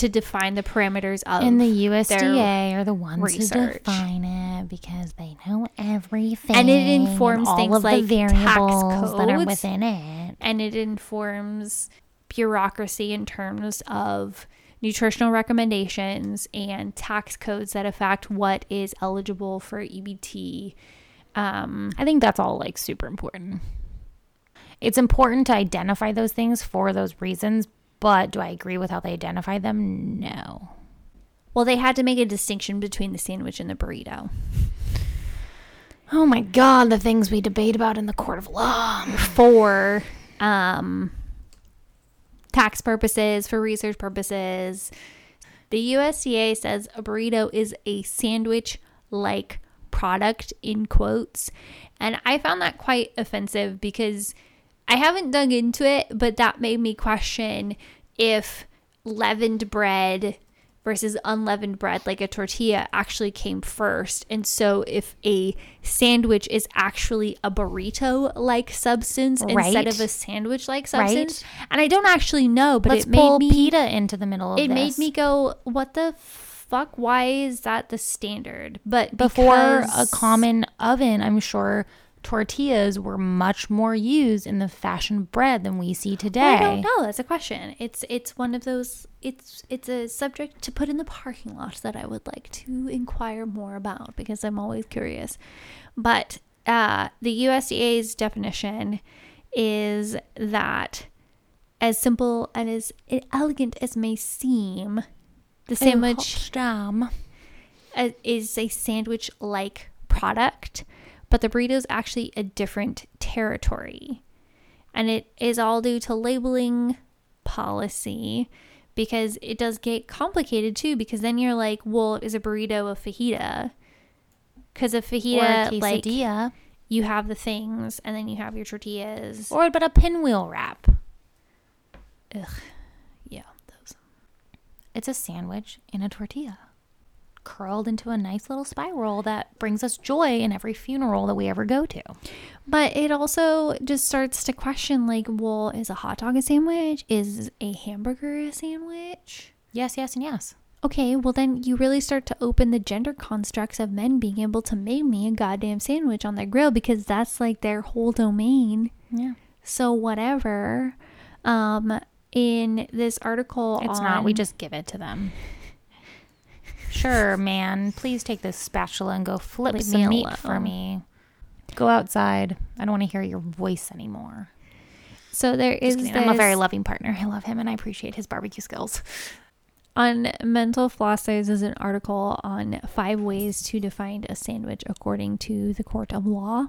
to define the parameters of in the USDA are the ones research. who define it because they know everything. And it informs all things of like the tax variables that are within it. and it informs bureaucracy in terms of nutritional recommendations and tax codes that affect what is eligible for EBT. Um, I think that's all like super important. It's important to identify those things for those reasons, but do I agree with how they identify them? No. well, they had to make a distinction between the sandwich and the burrito. Oh my god, the things we debate about in the court of law. for um, tax purposes, for research purposes. The USDA says a burrito is a sandwich like product, in quotes. And I found that quite offensive because I haven't dug into it, but that made me question if leavened bread versus unleavened bread, like a tortilla, actually came first. And so if a sandwich is actually a burrito like substance instead of a sandwich like Right. substance, and I don't actually know, but Let's it made pull me pita into the middle of it this. made me go, what the fuck? Why is that the standard? But before because- a common oven, I'm sure tortillas were much more used in the fashion bread than we see today. I don't know. That's a question. It's it's one of those. It's it's a subject to put in the parking lot that I would like to inquire more about because I'm always curious. But uh, the USDA's definition is that as simple and as elegant as may seem, the sandwich is a sandwich like product, but the burrito is actually a different territory. And it is all due to labeling policy because it does get complicated too. Because then you're like, well, is a burrito a fajita? Because a fajita, Or a like, you have the things and then you have your tortillas. Or but a pinwheel wrap. Ugh. Yeah, those. It's a sandwich in a tortilla. Curled into a nice little spiral that brings us joy in every funeral that we ever go to. But it also just starts to question like, well, is a hot dog a sandwich? Is a hamburger a sandwich? Yes, yes, and yes. Okay, well, then you really start to open the gender constructs of men being able to make me a goddamn sandwich on their grill because that's like their whole domain. Yeah. So, whatever. Um, in this article, It's not. We just give it to them. Sure, man. Please take this spatula and go flip Leave some me meat for me. Go outside. I don't want to hear your voice anymore. So, there is kidding. I'm a very loving partner. I love him and I appreciate his barbecue skills. On Mental Floss, there's an article on five ways to define a sandwich according to the court of law.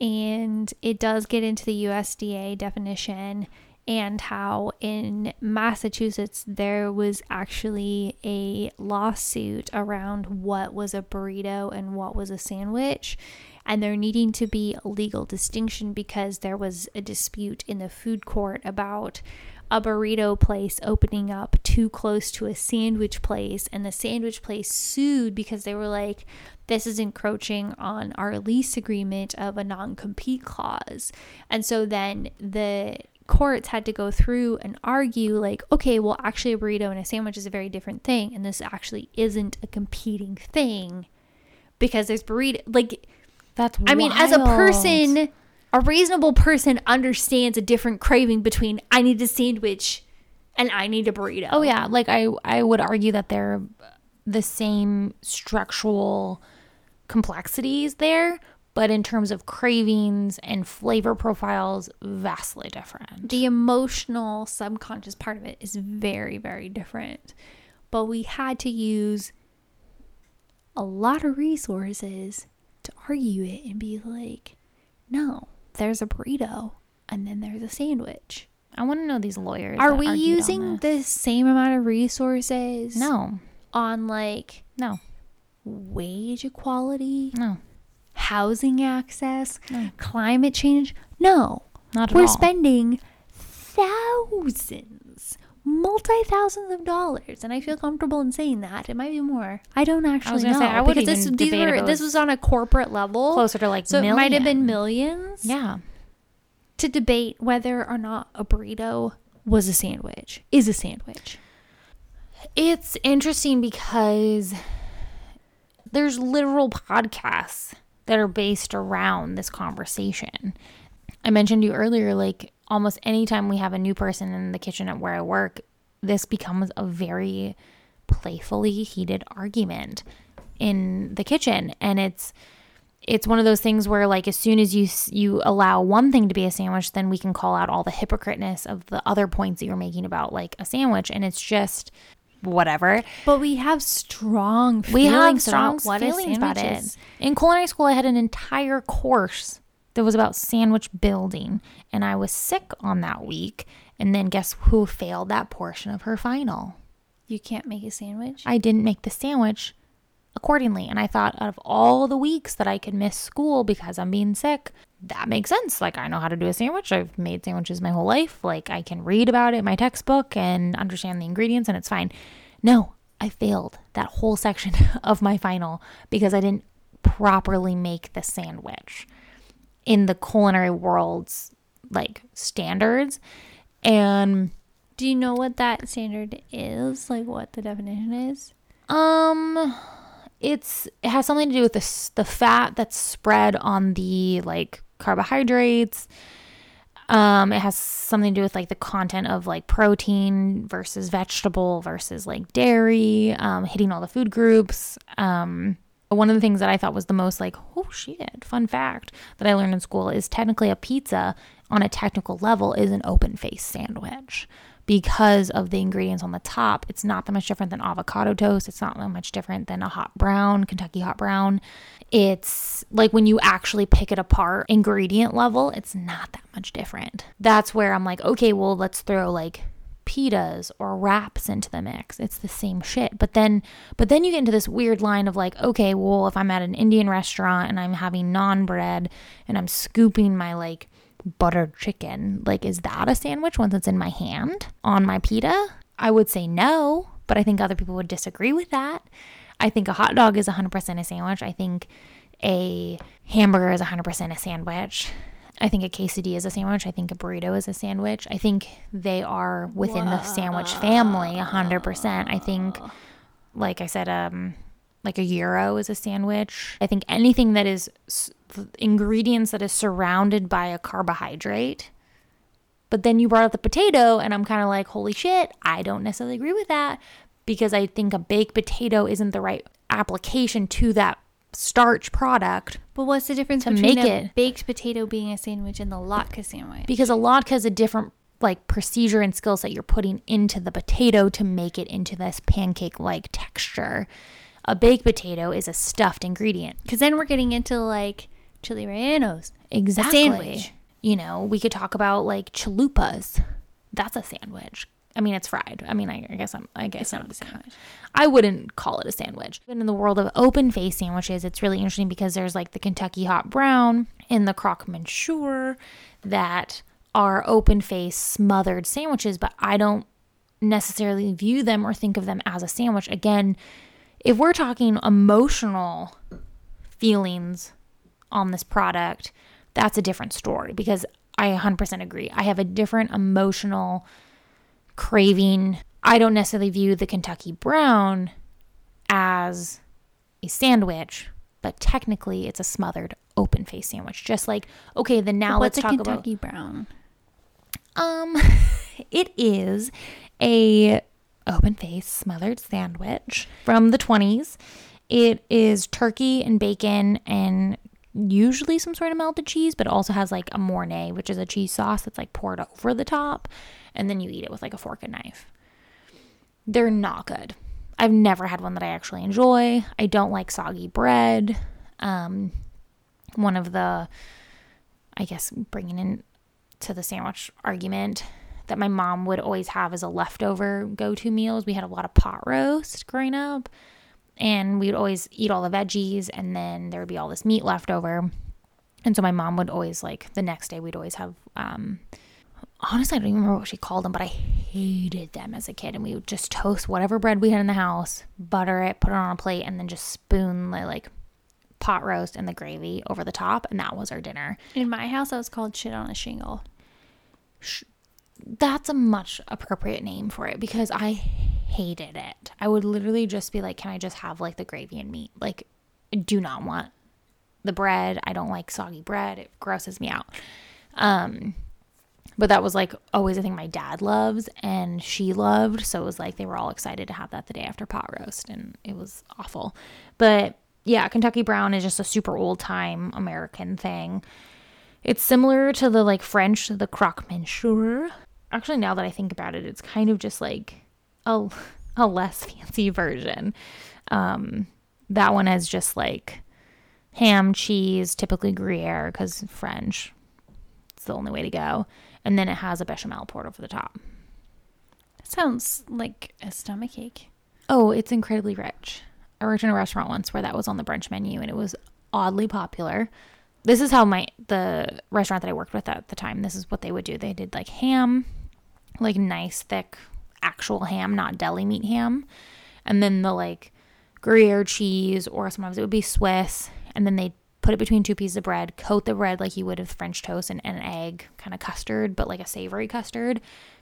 And it does get into the USDA definition and how in Massachusetts there was actually a lawsuit around what was a burrito and what was a sandwich. And there needing to be a legal distinction because there was a dispute in the food court about a burrito place opening up too close to a sandwich place and the sandwich place sued because they were like this is encroaching on our lease agreement of a non-compete clause and so then the courts had to go through and argue like okay well actually a burrito and a sandwich is a very different thing and this actually isn't a competing thing because there's burrito like That's I mean, as a person, a reasonable person understands a different craving between I need a sandwich and I need a burrito. Oh yeah, like I I would argue that they're the same structural complexities there, but in terms of cravings and flavor profiles, vastly different. The emotional subconscious part of it is very, very different. But we had to use a lot of resources to argue it and be like, no, there's a burrito and then there's a sandwich. I want to know these lawyers. Are we using the same amount of resources No, on like no, wage equality, no, housing access, climate change? No. not at all. We're all. spending thousands, multi thousands of dollars, and I feel comfortable in saying that. It might be more. I don't actually gonna know. say, I would because this, these were, it this was on a corporate level. closer to like so it might have been millions Yeah, to debate whether or not a burrito was a sandwich, is a sandwich. It's interesting because there's literal podcasts that are based around this conversation. I mentioned you earlier, like almost anytime we have a new person in the kitchen at where I work, this becomes a very playfully heated argument in the kitchen. And it's it's one of those things where like as soon as you you allow one thing to be a sandwich then we can call out all the hypocriteness of the other points that you're making about like a sandwich and it's just whatever. But we have strong feelings we have strong feelings about it. In culinary school i had an entire course that was about sandwich building and i was sick on that week. And then guess who failed that portion of her final? You can't make a sandwich. i didn't make the sandwich accordingly. And I thought out of all the weeks that I could miss school because I'm being sick, that makes sense. Like, I know how to do a sandwich. I've made sandwiches my whole life. Like, I can read about it in my textbook and understand the ingredients, and it's fine. No, I failed that whole section of my final because I didn't properly make the sandwich in the culinary world's like standards. And Do you know what that standard is? Like what the definition is? Um, it's it has something to do with the the fat that's spread on the like carbohydrates. Um, it has something to do with like the content of like protein versus vegetable versus like dairy. Um, hitting all the food groups. Um, one of the things that I thought was the most like oh shit fun fact that I learned in school is technically a pizza on a technical level is an open face sandwich because of the ingredients on the top. It's not that much different than avocado toast. It's not that much different than a hot brown, Kentucky hot brown. It's like when you actually pick it apart, ingredient level, it's not that much different. That's where I'm like, okay, well, let's throw like pitas or wraps into the mix. It's the same shit. But then but then you get into this weird line of like, okay, well, if I'm at an Indian restaurant and I'm having naan bread and I'm scooping my like buttered chicken. Like, is that a sandwich once it's in my hand on my pita? I would say no, but I think other people would disagree with that. I think a hot dog is 100% a sandwich. I think a hamburger is 100% a sandwich. I think a quesadilla is a sandwich. I think a burrito is a sandwich. I think they are within the sandwich family 100%. I think, like I said, um, like a gyro is a sandwich. I think anything that is ingredients that is surrounded by a carbohydrate. But then you brought up the potato, and I'm kind of like, holy shit, I don't necessarily agree with that because I think a baked potato isn't the right application to that starch product But what's the difference To between make a it- baked potato being a sandwich and the latke sandwich? because a latke is a different like procedure and skill set you're putting into the potato to make it into this pancake like texture. A baked potato is a stuffed ingredient. Because then we're getting into like chili rellenos. Exactly. sandwich. You know, we could talk about like chalupas. That's a sandwich. I mean, it's fried. I mean, I, I guess I'm. I guess It's not a sandwich. I wouldn't call it a sandwich. But in the world of open face sandwiches, it's really interesting because there's like the Kentucky hot brown and the croque monsieur that are open face smothered sandwiches, but I don't necessarily view them or think of them as a sandwich. Again, if we're talking emotional feelings on this product, that's a different story because I 100% agree. I have a different emotional craving. I don't necessarily view the Kentucky Brown as a sandwich, but technically it's a smothered open face sandwich. Just like, okay, then now What's let's talk about Kentucky brown? um, it is a open face smothered sandwich from the 20s. It is turkey and bacon and usually some sort of melted cheese, but it also has like a mornay, which is a cheese sauce that's like poured over the top, and then you eat it with like a fork and knife. They're not good. I've never had one that I actually enjoy. I don't like soggy bread. Um, one of the, I guess, bringing in to the sandwich argument that my mom would always have as a leftover go-to meals. We had a lot of pot roast growing up, and we'd always eat all the veggies, and then there would be all this meat left over. And so my mom would always like the next day we'd always have um honestly I don't even remember what she called them, but I hated them as a kid. And we would just toast whatever bread we had in the house, butter it, put it on a plate, and then just spoon the like pot roast and the gravy over the top, and that was our dinner. In my house, that was called shit on a shingle. that's a much appropriate name for it because I hated it. I would literally just be like, can I just have like the gravy and meat? Like, do not want the bread. I don't like soggy bread. It grosses me out. Um, but that was like always a thing my dad loves and she loved. So it was like they were all excited to have that the day after pot roast and it was awful. But yeah, Kentucky Brown is just a super old time American thing. It's similar to the like French, the croque monsieur. Actually, now that I think about it, it's kind of just like a, a less fancy version. Um, that one has just like ham, cheese, typically Gruyere because French. It's the only way to go. And then it has a bechamel poured over the top. That sounds like a stomach ache. Oh, it's incredibly rich. I worked in a restaurant once where that was on the brunch menu and it was oddly popular. This is how my the restaurant that I worked with at the time, this is what they would do. They did like ham, like nice thick actual ham, not deli meat ham. And then the like Gruyere cheese or sometimes it would be Swiss and then they put it between two pieces of bread, coat the bread like you would with French toast and, and an egg, kind of custard, but like a savory custard,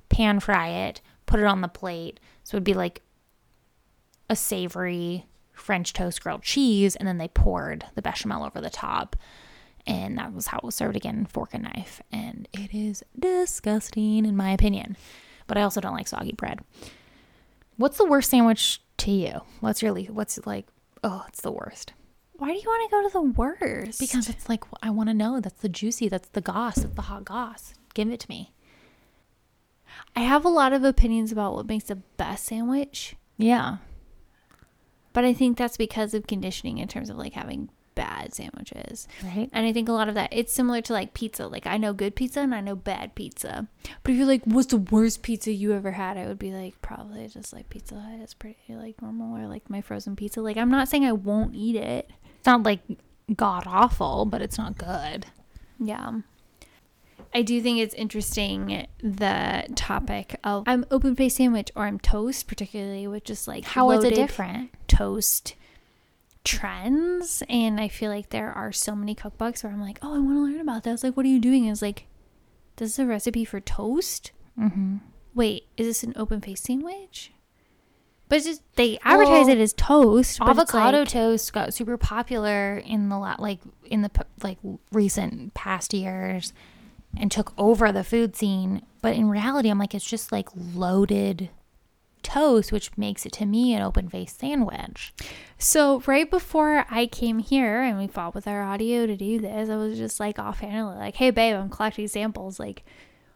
pan fry it, put it on the plate. So it would be like a savory French toast grilled cheese, and then they poured the bechamel over the top. And that was how it was served again, fork and knife. And it is disgusting, in my opinion. But I also don't like soggy bread. What's the worst sandwich to you? What's your least? What's like? Oh, it's the worst. Why do you want to go to the worst? Because it's like I want to know. That's the juicy. That's the goss. That's the hot goss. Give it to me. I have a lot of opinions about what makes the best sandwich, Yeah. but I think that's because of conditioning in terms of like having bad sandwiches. Right. And I think a lot of that it's similar to like pizza. Like I know good pizza and I know bad pizza. But if you're like, what's the worst pizza you ever had? I would be like, probably just like Pizza Hut. It's pretty like normal or like my frozen pizza. Like I'm not saying I won't eat it. It's not like god awful, but it's not good. Yeah. I do think it's interesting the topic of I'm open faced sandwich or I'm toast, particularly with just like How is it different? toast trends. And I feel like there are so many cookbooks where I'm like, oh, I want to learn about this. Like, what are you doing? It's like, this is a recipe for toast. Mm-hmm. Wait, is this an open faced sandwich? But it's just they advertise Well, it as toast. Avocado like- toast got super popular in the like in the like recent past years and took over the food scene. But in reality, I'm like it's just like loaded toast, which makes it to me an open faced sandwich. So right before I came here and we fought with our audio to do this, I was just like offhandedly like, "Hey babe, I'm collecting samples. Like,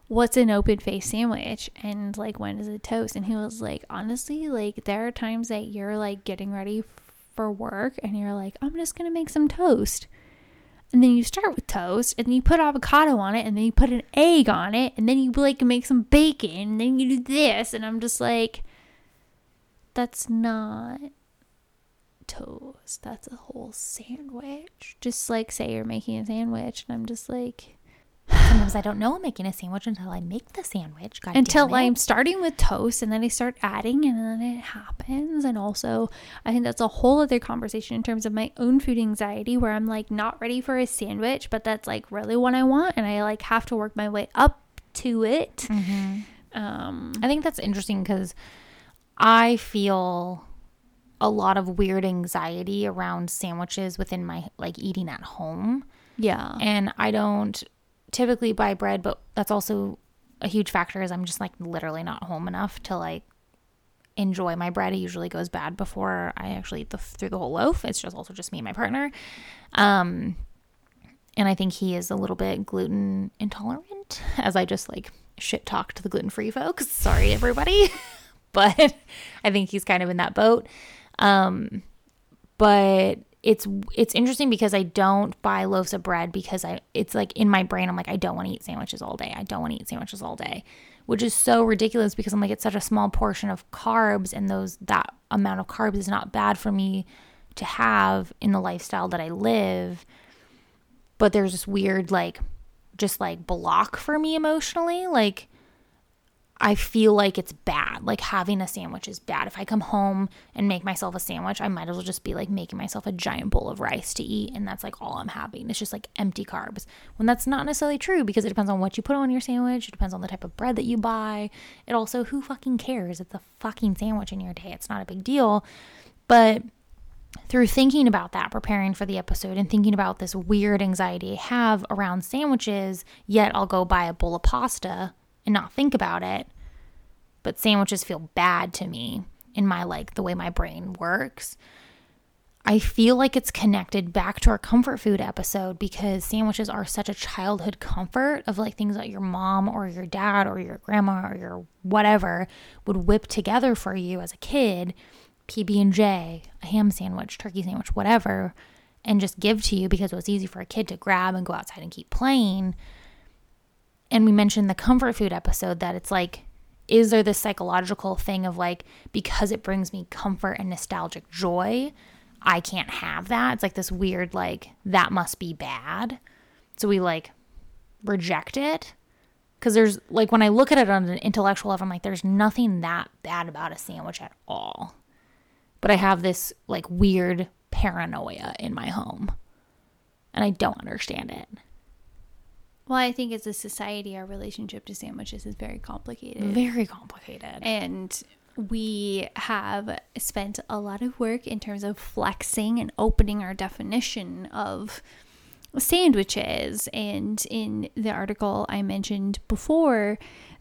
what's an open face sandwich and like when is it toast?" And he was like, "Honestly, like there are times that you're like getting ready for work and you're like, I'm just gonna make some toast." And then you start with toast, and then you put avocado on it, and then you put an egg on it, and then you like make some bacon, and then you do this, and I'm just like, that's not toast. That's a whole sandwich. Just like say you're making a sandwich, and I'm just like, Sometimes I don't know I'm making a sandwich until I make the sandwich. God until. I'm starting with toast, and then I start adding, and then it happens. And also, I think that's a whole other conversation in terms of my own food anxiety, where I'm like not ready for a sandwich, but that's like really what I want, and I like have to work my way up to it. Um, I think that's interesting because I feel a lot of weird anxiety around sandwiches within my like eating at home. yeah. And I don't typically buy bread, but that's also a huge factor is I'm just like literally not home enough to like enjoy my bread. It usually goes bad before I actually eat the through the whole loaf. It's just also just me and my partner. Um and I think he is a little bit gluten intolerant as I just like shit talked to the gluten free folks. Sorry everybody. but I think he's kind of in that boat. Um but it's it's interesting because I don't buy loaves of bread because I it's like in my brain I'm like I don't want to eat sandwiches all day. I don't want to eat sandwiches all day, which is so ridiculous because I'm like it's such a small portion of carbs and those that amount of carbs is not bad for me to have in the lifestyle that I live. But there's this weird like just like block for me emotionally like I feel like it's bad. Like having a sandwich is bad. If I come home and make myself a sandwich, I might as well just be like making myself a giant bowl of rice to eat. And that's like all I'm having. It's just like empty carbs. When that's not necessarily true because it depends on what you put on your sandwich. It depends on the type of bread that you buy. It also, who fucking cares? It's a fucking sandwich in your day. It's not a big deal. But through thinking about that, preparing for the episode, and thinking about this weird anxiety I have around sandwiches, yet I'll go buy a bowl of pasta and not think about it. But sandwiches feel bad to me in my like the way my brain works. I feel like it's connected back to our comfort food episode because sandwiches are such a childhood comfort of like things that your mom or your dad or your grandma or your whatever would whip together for you as a kid, PB and J, a ham sandwich, turkey sandwich, whatever, and just give to you because it was easy for a kid to grab and go outside and keep playing. And we mentioned the comfort food episode that it's like is there this psychological thing of like because it brings me comfort and nostalgic joy, I can't have that. It's like this weird like that must be bad. So we like reject it because there's like when I look at it on an intellectual level, I'm like, there's nothing that bad about a sandwich at all. But I have this like weird paranoia in my home, and I don't understand it. Well, I think as a society, our relationship to sandwiches is very complicated. Very complicated. and we have spent a lot of work in terms of flexing and opening our definition of sandwiches and in the article i mentioned before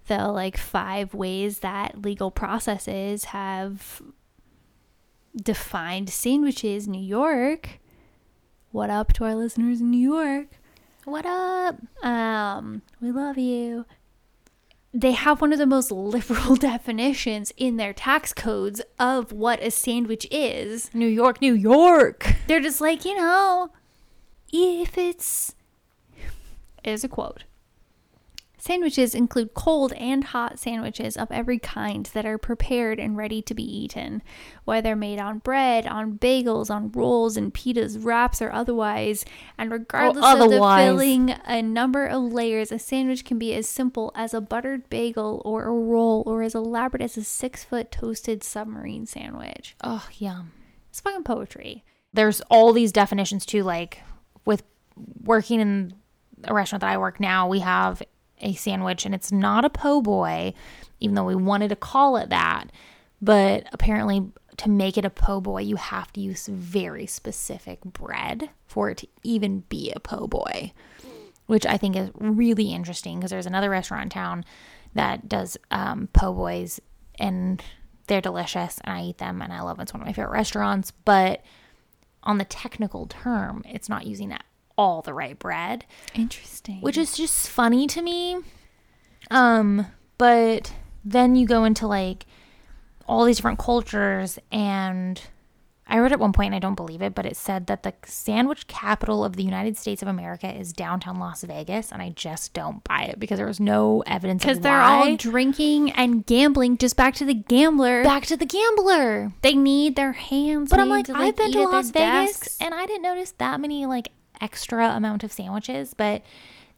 the like five ways that legal processes have defined sandwiches new york what up to our listeners in new york What up? um, we love you. They have one of the most liberal definitions in their tax codes of what a sandwich is. New York, New York. They're just like, you know, if it's. Is a quote. Sandwiches include cold and hot sandwiches of every kind that are prepared and ready to be eaten, whether made on bread, on bagels, on rolls and pitas, wraps, or otherwise. And oh, regardless of the filling, a number of layers, a sandwich can be as simple as a buttered bagel or a roll, or as elaborate as a six foot toasted submarine sandwich. Oh, yum. It's fucking poetry. There's all these definitions too. Like with working in a restaurant that I work now, we have a sandwich and it's not a po' boy, even though we wanted to call it that. But apparently, to make it a po' boy, you have to use very specific bread for it to even be a po' boy, which I think is really interesting because there's another restaurant in town that does um, po' boys and they're delicious and I eat them and I love them. It's one of my favorite restaurants. But on the technical term, it's not using at all the right bread Interesting. which is just funny to me. Um, but then you go into like all these different cultures, and I read at one point, and I don't believe it, but it said that the sandwich capital of the United States of America is downtown Las Vegas, and I just don't buy it because there was no evidence because they're all drinking and gambling. Just back to the gambler. back to the gambler. they need their hands. But I'm like, I've been to Las Vegas, desks. and I didn't notice that many like extra amount of sandwiches, but.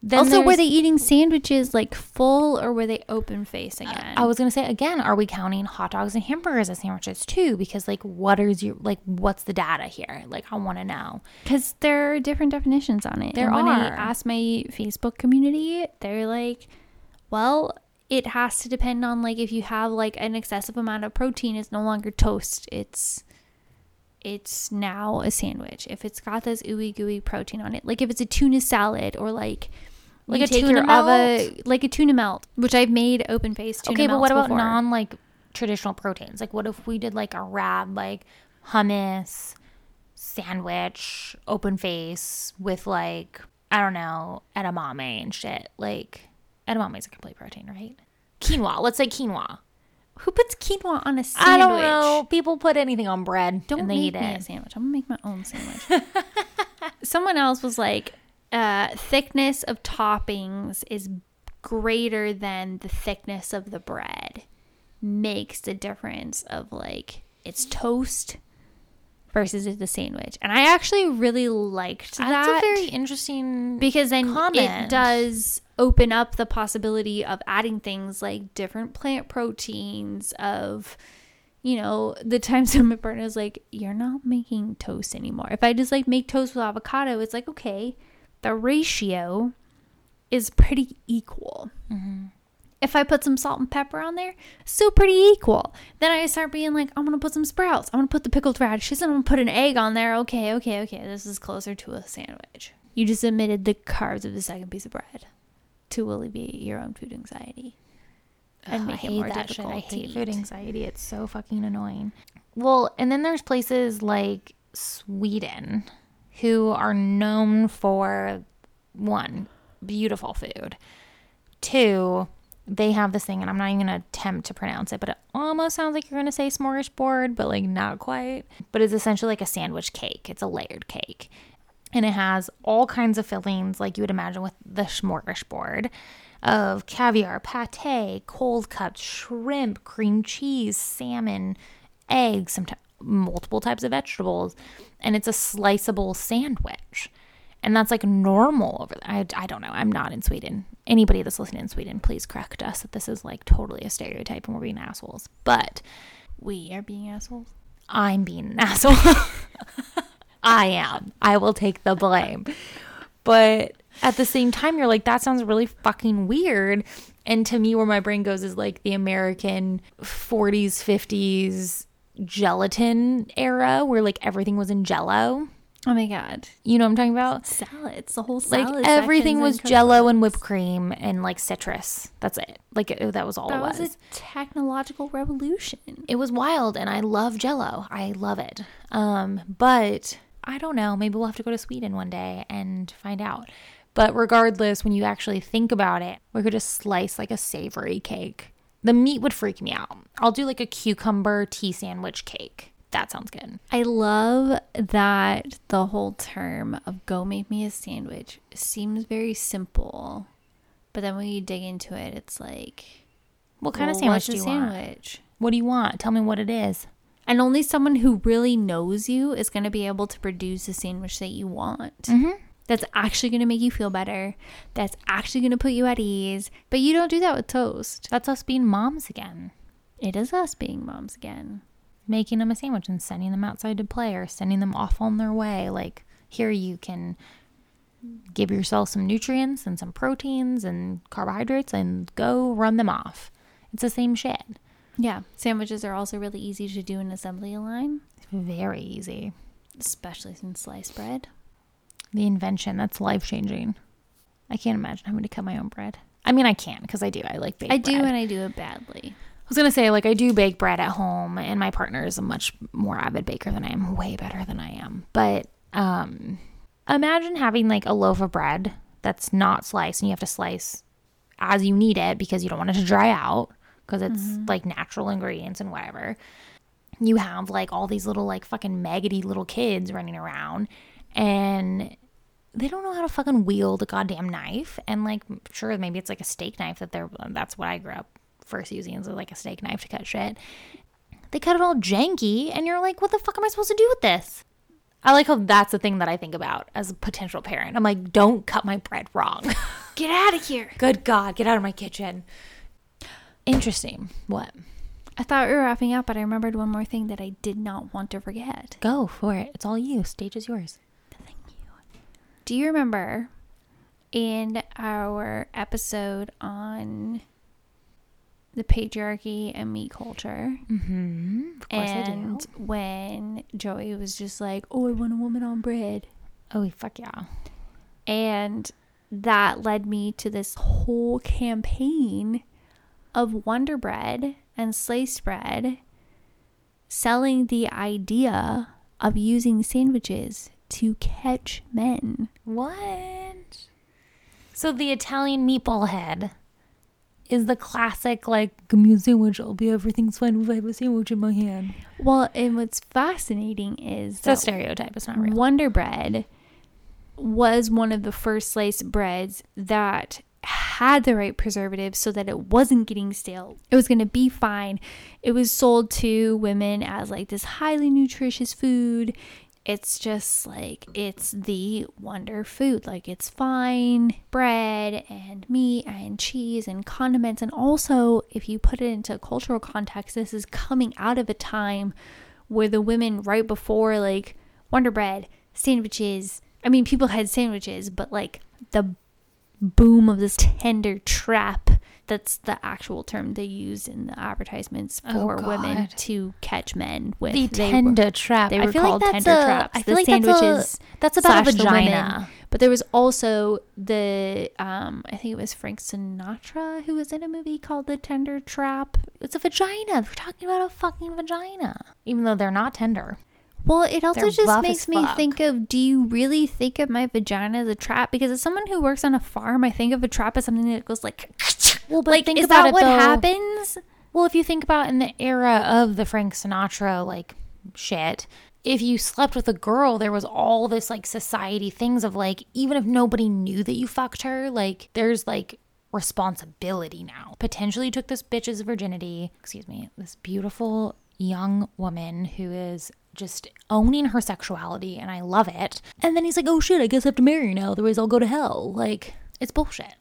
Then also, were they eating sandwiches like full, or were they open face uh, again? I was gonna say again, are we counting hot dogs and hamburgers as sandwiches too? Because like, what is your like, what's the data here? Like, I want to know. because there are different definitions on it. There and when I are. asked my Facebook community, they're like, "Well, it has to depend on like if you have like an excessive amount of protein, it's no longer toast. It's it's now a sandwich. If it's got this ooey gooey protein on it, like if it's a tuna salad or like Like you a tuna your ava, like a tuna melt, which I've made open face tuna okay, but what about before. non like traditional proteins? Like, what if we did like a wrap, like hummus, sandwich, open face with like I don't know edamame and shit. Like, edamame is a complete protein, right? Quinoa. Let's say quinoa. Who puts quinoa on a sandwich? I don't know. People put anything on bread. Don't and they make eat me a it. sandwich. I'm gonna make my own sandwich. Someone else was like, uh, thickness of toppings is greater than the thickness of the bread. Makes the difference of like it's toast versus the sandwich. And I actually really liked That's that a very interesting because then it does open up the possibility of adding things like different plant proteins of you know the times when my partner's like you're not making toast anymore. If i just like make toast with avocado it's like okay the ratio is pretty equal mm-hmm. If I put some salt and pepper on there, still pretty equal. Then I start being like, I'm gonna put some sprouts. I'm gonna put the pickled radishes. and I'm gonna put an egg on there. Okay, okay, okay. This is closer to a sandwich. You just omitted the carbs of the second piece of bread to alleviate your own food anxiety and Ugh, make I it hate more that shit. difficult I to hate food anxiety. It's so fucking annoying. Well, and then there's places like Sweden who are known for one, beautiful food. Two, they have this thing, and I'm not even gonna attempt to pronounce it, but it almost sounds like you're gonna say smorgasbord, but like not quite. But it's essentially like a sandwich cake. It's a layered cake. and it has all kinds of fillings like you would imagine with the smorgasbord of caviar, pate, cold cuts, shrimp, cream cheese, salmon, eggs, some multiple types of vegetables, and it's a sliceable sandwich. And that's like normal over there. I, I don't know. I'm not in Sweden. Anybody that's listening in Sweden, please correct us that this is like totally a stereotype and we're being assholes. But We are being assholes. I'm being an asshole. I am. I will take the blame. But at the same time, you're like, that sounds really fucking weird. And to me, where my brain goes is like the American 40s, 50s gelatin era where like everything was in jello. Oh my god. You know what I'm talking about? Salads. The whole salad. Like everything was and jello and whipped cream and like citrus. That's it. Like it, that was all That it was was. a technological revolution. it was wild and I love jello. I love it. Um, but I don't know, maybe we'll have to go to Sweden one day and find out. But regardless, when you actually think about it, we could just slice like a savory cake. The meat would freak me out. I'll do like a cucumber tea sandwich cake. That sounds good. I love that the whole term of go make me a sandwich seems very simple. But then when you dig into it, it's like What kind of sandwich do a you want? sandwich? What do you want? Tell me what it is. And only someone who really knows you is going to be able to produce the sandwich that you want. Mm-hmm. That's actually going to make you feel better. That's actually going to put you at ease. But you don't do that with toast. That's us being moms again. It is us being moms again. Making them a sandwich and sending them outside to play or sending them off on their way. Like, here you can give yourself some nutrients and some proteins and carbohydrates and go run them off. It's the same shit. Yeah. Sandwiches are also really easy to do in assembly line, Very easy. especially since sliced bread. The invention that's life changing. I can't imagine having to cut my own bread. I mean, I can because I do. I like baked I do, bread. and I do it badly. I was gonna say like I do bake bread at home, and my partner is a much more avid baker than I am, way better than I am. But um, imagine having like a loaf of bread that's not sliced, and you have to slice as you need it because you don't want it to dry out because it's like natural ingredients and whatever. You have like all these little like fucking maggoty little kids running around, and they don't know how to fucking wield a goddamn knife. And like, sure, maybe it's like a steak knife that they're. That's what I grew up first using is like a steak knife to cut shit. They cut it all janky, and you're like, what the fuck am I supposed to do with this? I like how that's the thing that I think about as a potential parent. I'm like, don't cut my bread wrong. Get out of here. Good God, get out of my kitchen. Interesting. What? I thought we were wrapping up, but I remembered one more thing that I did not want to forget. Go for it. It's all you. Stage is yours. Thank you. Do you remember in our episode on the patriarchy and meat culture? Mm-hmm. Of course and I do. when Joey was just like, "Oh, I want a woman on bread," Oh, fuck yeah. and that led me to this whole campaign of Wonder Bread and sliced bread selling the idea of using sandwiches to catch men. What? So the Italian meatball head is the classic, like, give me a sandwich, I'll be everything's fine if I have a sandwich in my hand. Well, and what's fascinating is that stereotype, it's not real. Wonder Bread was one of the first sliced breads that had the right preservatives so that it wasn't getting stale. It was going to be fine. It was sold to women as like this highly nutritious food. It's just like it's the wonder food. Like it's fine bread and meat and cheese and condiments. And also, if you put it into cultural context, this is coming out of a time where the women right before like Wonder Bread, sandwiches. I mean, people had sandwiches, but like the boom of this tender trap. That's the actual term they used in the advertisements Oh, for women to catch men with. The They were- tender trap. they I were feel called like that's tender a- traps. I feel the like that's a- sandwiches that's about a the women. vagina. But there was also the um I think it was Frank Sinatra who was in a movie called The Tender Trap. It's a vagina. We're talking about a fucking vagina. Even though they're not tender. Well, it also They're just makes me think of do you really think of my vagina as a trap? Because as someone who works on a farm, I think of a trap as something that goes like Well, but like think is about that it, what though. happens? Well, if you think about in the era of the Frank Sinatra like shit, if you slept with a girl, there was all this like society things of like, even if nobody knew that you fucked her, like there's like responsibility now. Potentially you took this bitch's virginity, excuse me, this beautiful young woman who is just owning her sexuality and I love it. And then he's like, oh shit, I guess I have to marry her now, otherwise I'll go to hell. Like, it's bullshit.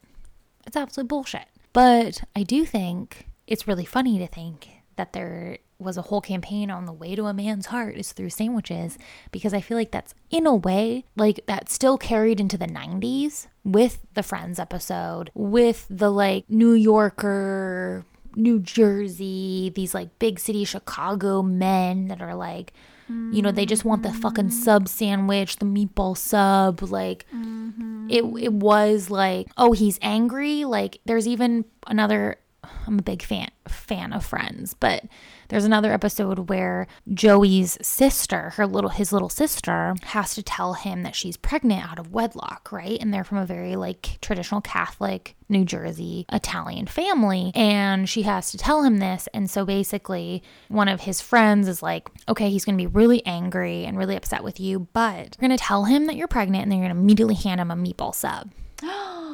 It's absolute bullshit. But I do think it's really funny to think that there was a whole campaign on the way to a man's heart is through sandwiches because I feel like that's in a way like that still carried into the 90s with the Friends episode, with the like New Yorker, New Jersey, these like big city Chicago men that are like you know, they just want the fucking sub sandwich, the meatball sub. Like, mm-hmm. it, it was like, oh, he's angry. Like, there's even another. I'm a big fan fan of Friends, but there's another episode where Joey's sister, her little his little sister, has to tell him that she's pregnant out of wedlock, right? And they're from a very like traditional Catholic New Jersey Italian family, and she has to tell him this. And so basically, one of his friends is like, "Okay, he's going to be really angry and really upset with you, but you're going to tell him that you're pregnant, and then you're going to immediately hand him a meatball sub."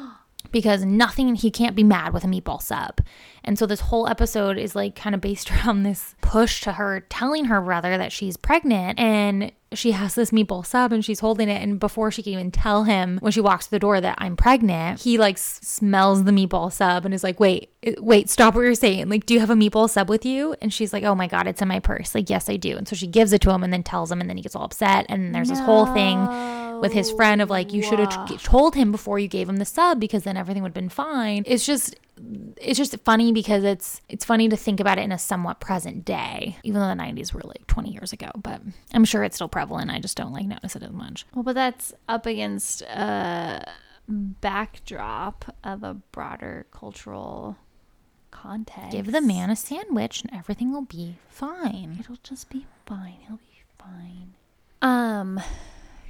because nothing he can't be mad with a meatball sub. And so this whole episode is like kind of based around this push to her telling her brother that she's pregnant and she has this meatball sub and she's holding it and before she can even tell him when she walks to the door that I'm pregnant, he like smells the meatball sub and is like, "Wait, wait, stop what you're saying. Like, do you have a meatball sub with you?" And she's like, "Oh my god, it's in my purse." Like, "Yes, I do." And so she gives it to him and then tells him and then he gets all upset and there's this whole thing with his friend of like you should have t- told him before you gave him the sub because then everything would have been fine. It's just it's just funny because it's it's funny to think about it in a somewhat present day, even though the 90s were like 20 years ago. But I'm sure it's still prevalent. I just don't like notice it as much. Well, but that's up against a backdrop of a broader cultural context. Give the man a sandwich and everything will be fine. It'll just be fine. He'll be fine. Um,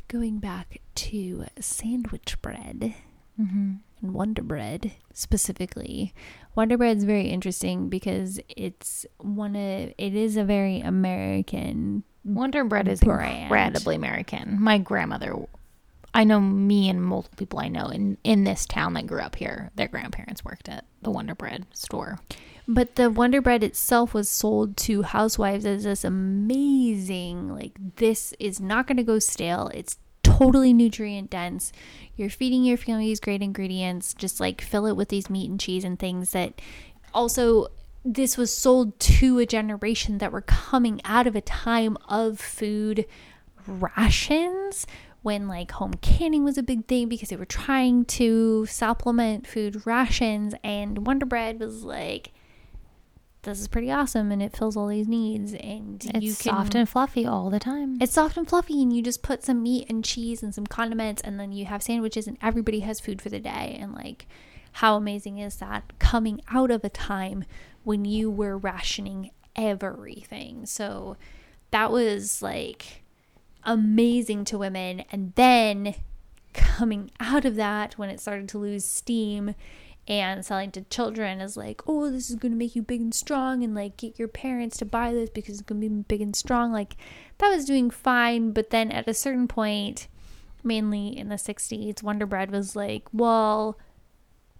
going back to sandwich bread mm-hmm. and Wonder Bread specifically. Wonder Bread's very interesting because it's one of it is a very American Wonder Bread is Brand. incredibly American. My grandmother, I know me and multiple people I know in, in this town that grew up here, their grandparents worked at the Wonder Bread store. But the Wonder Bread itself was sold to housewives as this amazing, like, this is not going to go stale. It's totally nutrient dense. You're feeding your family these great ingredients. Just like fill it with these meat and cheese and things that also. This was sold to a generation that were coming out of a time of food rations when like home canning was a big thing because they were trying to supplement food rations and Wonder Bread was like this is pretty awesome and it fills all these needs and It's you can soft and fluffy all the time. it's soft and fluffy and you just put some meat and cheese and some condiments and then you have sandwiches and everybody has food for the day. And like how amazing is that coming out of a time when you were rationing everything? So that was like amazing to women. And then coming out of that when it started to lose steam and selling to children is like oh this is going to make you big and strong and like get your parents to buy this because it's going to be big and strong like that was doing fine but then at a certain point mainly in the 60s wonder bread was like well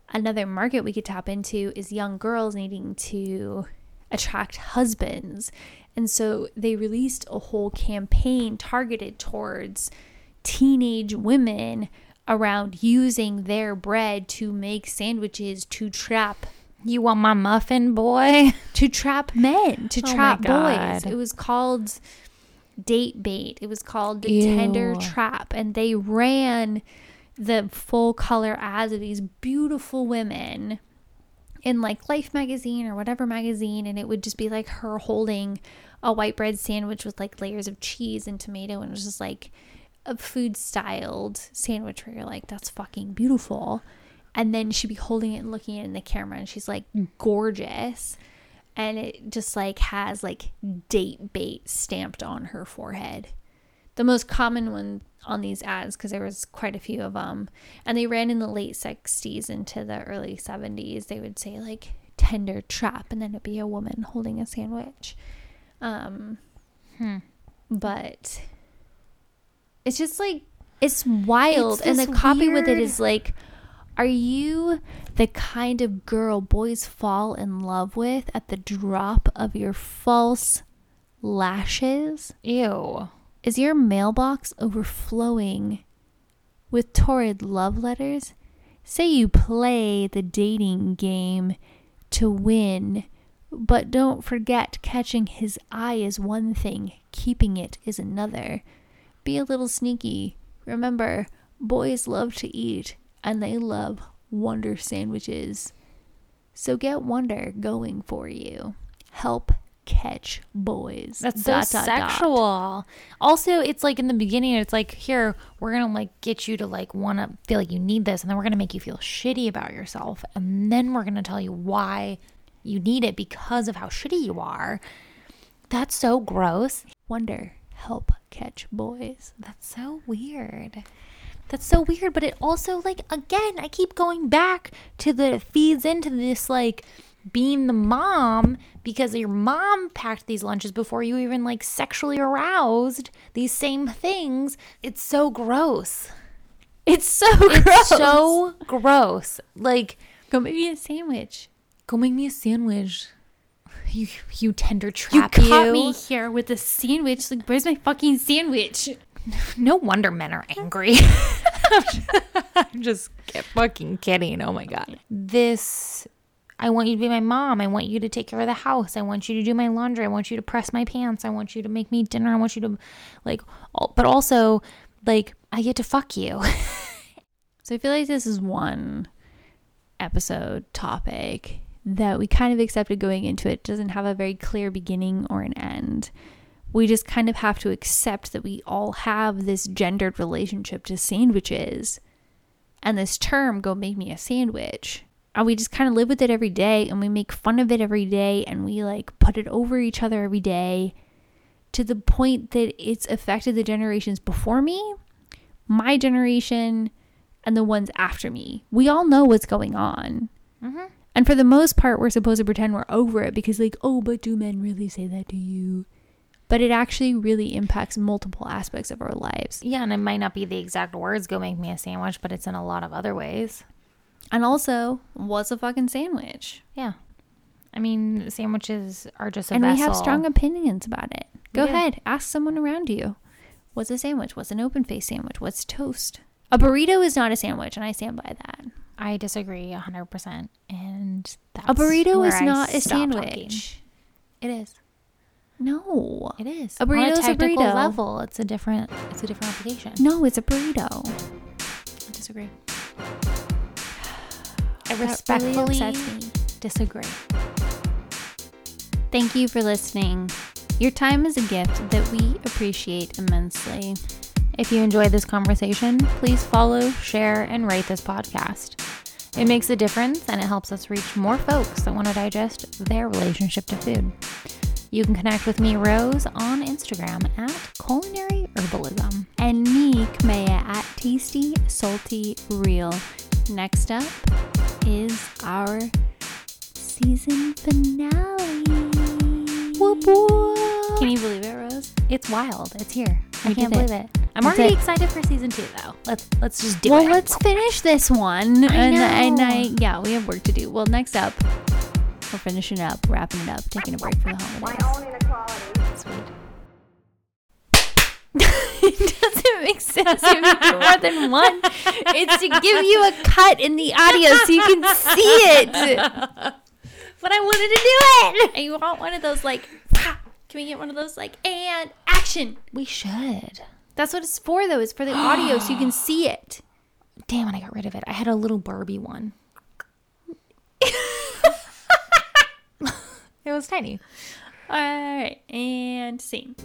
another market we could tap into is young girls needing to attract husbands. And so they released a whole campaign targeted towards teenage women around using their bread to make sandwiches to trap you want my muffin, boy? to trap men, to Oh trap boys. It was called date bait. It was called the tender trap. And they ran the full color ads of these beautiful women in like Life magazine or whatever magazine. And it would just be like her holding a white bread sandwich with like layers of cheese and tomato. And it was just like a food styled sandwich where you're like, that's fucking beautiful. And then she'd be holding it and looking at in the camera and she's like gorgeous. And it just like has like date bait stamped on her forehead. The most common one on these ads, because there was quite a few of them, and they ran in the late 60s into the early 70s. They would say like tender trap, and then it'd be a woman holding a sandwich. Um, but it's just like it's wild It's and the copy with it is like are you the kind of girl boys fall in love with at the drop of your false lashes? Ew. is your mailbox overflowing with torrid love letters? Say you play the dating game to win but don't forget catching his eye is one thing keeping it is another be a little sneaky. Remember, boys love to eat and they love Wonder sandwiches. So get Wonder going for you. Help catch boys. That's Dot, so dot, dot. sexual. Also, it's like in the beginning, it's like here we're gonna like get you to like want to feel like you need this, and then we're gonna make you feel shitty about yourself, and then we're gonna tell you why you need it because of how shitty you are. That's so gross. Wonder, help catch boys. That's so weird. That's so weird, but it also like again, I keep going back to the feeds into this like being the mom because your mom packed these lunches before you even like sexually aroused these same things. It's so gross. It's so gross. It's so gross. Like Go make me a sandwich. go make me a sandwich. You you tender trap. You trap caught you. me here with a sandwich. Like, where's my fucking sandwich? No wonder men are angry. I'm just ki- fucking kidding. Oh my god. This I want you to be my mom. I want you to take care of the house. I want you to do my laundry. I want you to press my pants. I want you to make me dinner. I want you to like but also like I get to fuck you. So I feel like this is one episode topic that we kind of accepted going into it doesn't have a very clear beginning or an end. We just kind of have to accept that we all have this gendered relationship to sandwiches and this term, go make me a sandwich. And we just kind of live with it every day and we make fun of it every day and we like put it over each other every day to the point that it's affected the generations before me, my generation, and the ones after me. We all know what's going on. Mm-hmm. And for the most part, we're supposed to pretend we're over it because, like, oh, but do men really say that to you? But it actually really impacts multiple aspects of our lives. yeah, and it might not be the exact words go make me a sandwich, but it's in a lot of other ways. And also, what's a fucking sandwich? Yeah. I mean, sandwiches are just a and we have strong opinions about it. Go do. ahead, ask someone around you. What's a sandwich? What's an open face sandwich? What's toast? A burrito is not a sandwich, and I stand by that. I disagree 100%. And that's A burrito is I not a stop talking. sandwich. It is. No. It is. A burrito On burrito's a burrito. level, it's a different it's a different application. No, it's a burrito. I disagree. I really respectfully me. disagree. Thank you for listening. Your time is a gift that we appreciate immensely. If you enjoyed this conversation, please follow, share, and rate this podcast. It makes a difference and it helps us reach more folks that want to digest their relationship to food. You can connect with me, Rose, on Instagram at culinary herbalism. And me, Kamea, at Tasty Salty Real. Next up is our season finale. Whoop whoop. Can you believe it, Rose? It's wild. It's here. I We can't did it. believe it. I'm That's already it. excited for season two, though. Let's let's just do well, it. Well, let's finish this one. and, and know. I, yeah, we have work to do. Well, next up, we're finishing up, wrapping it up, taking a break for the holidays. My own inequality. it doesn't make sense if you do more than one. It's to give you a cut in the audio so you can see it. but I wanted to do it. And you want one of those like, can we get one of those like, and action? We should. That's what it's for though. It's for the audio so you can see it. Damn it! I got rid of it. I had a little Barbie one. it was tiny. All right, and scene.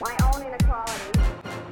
My own inequality.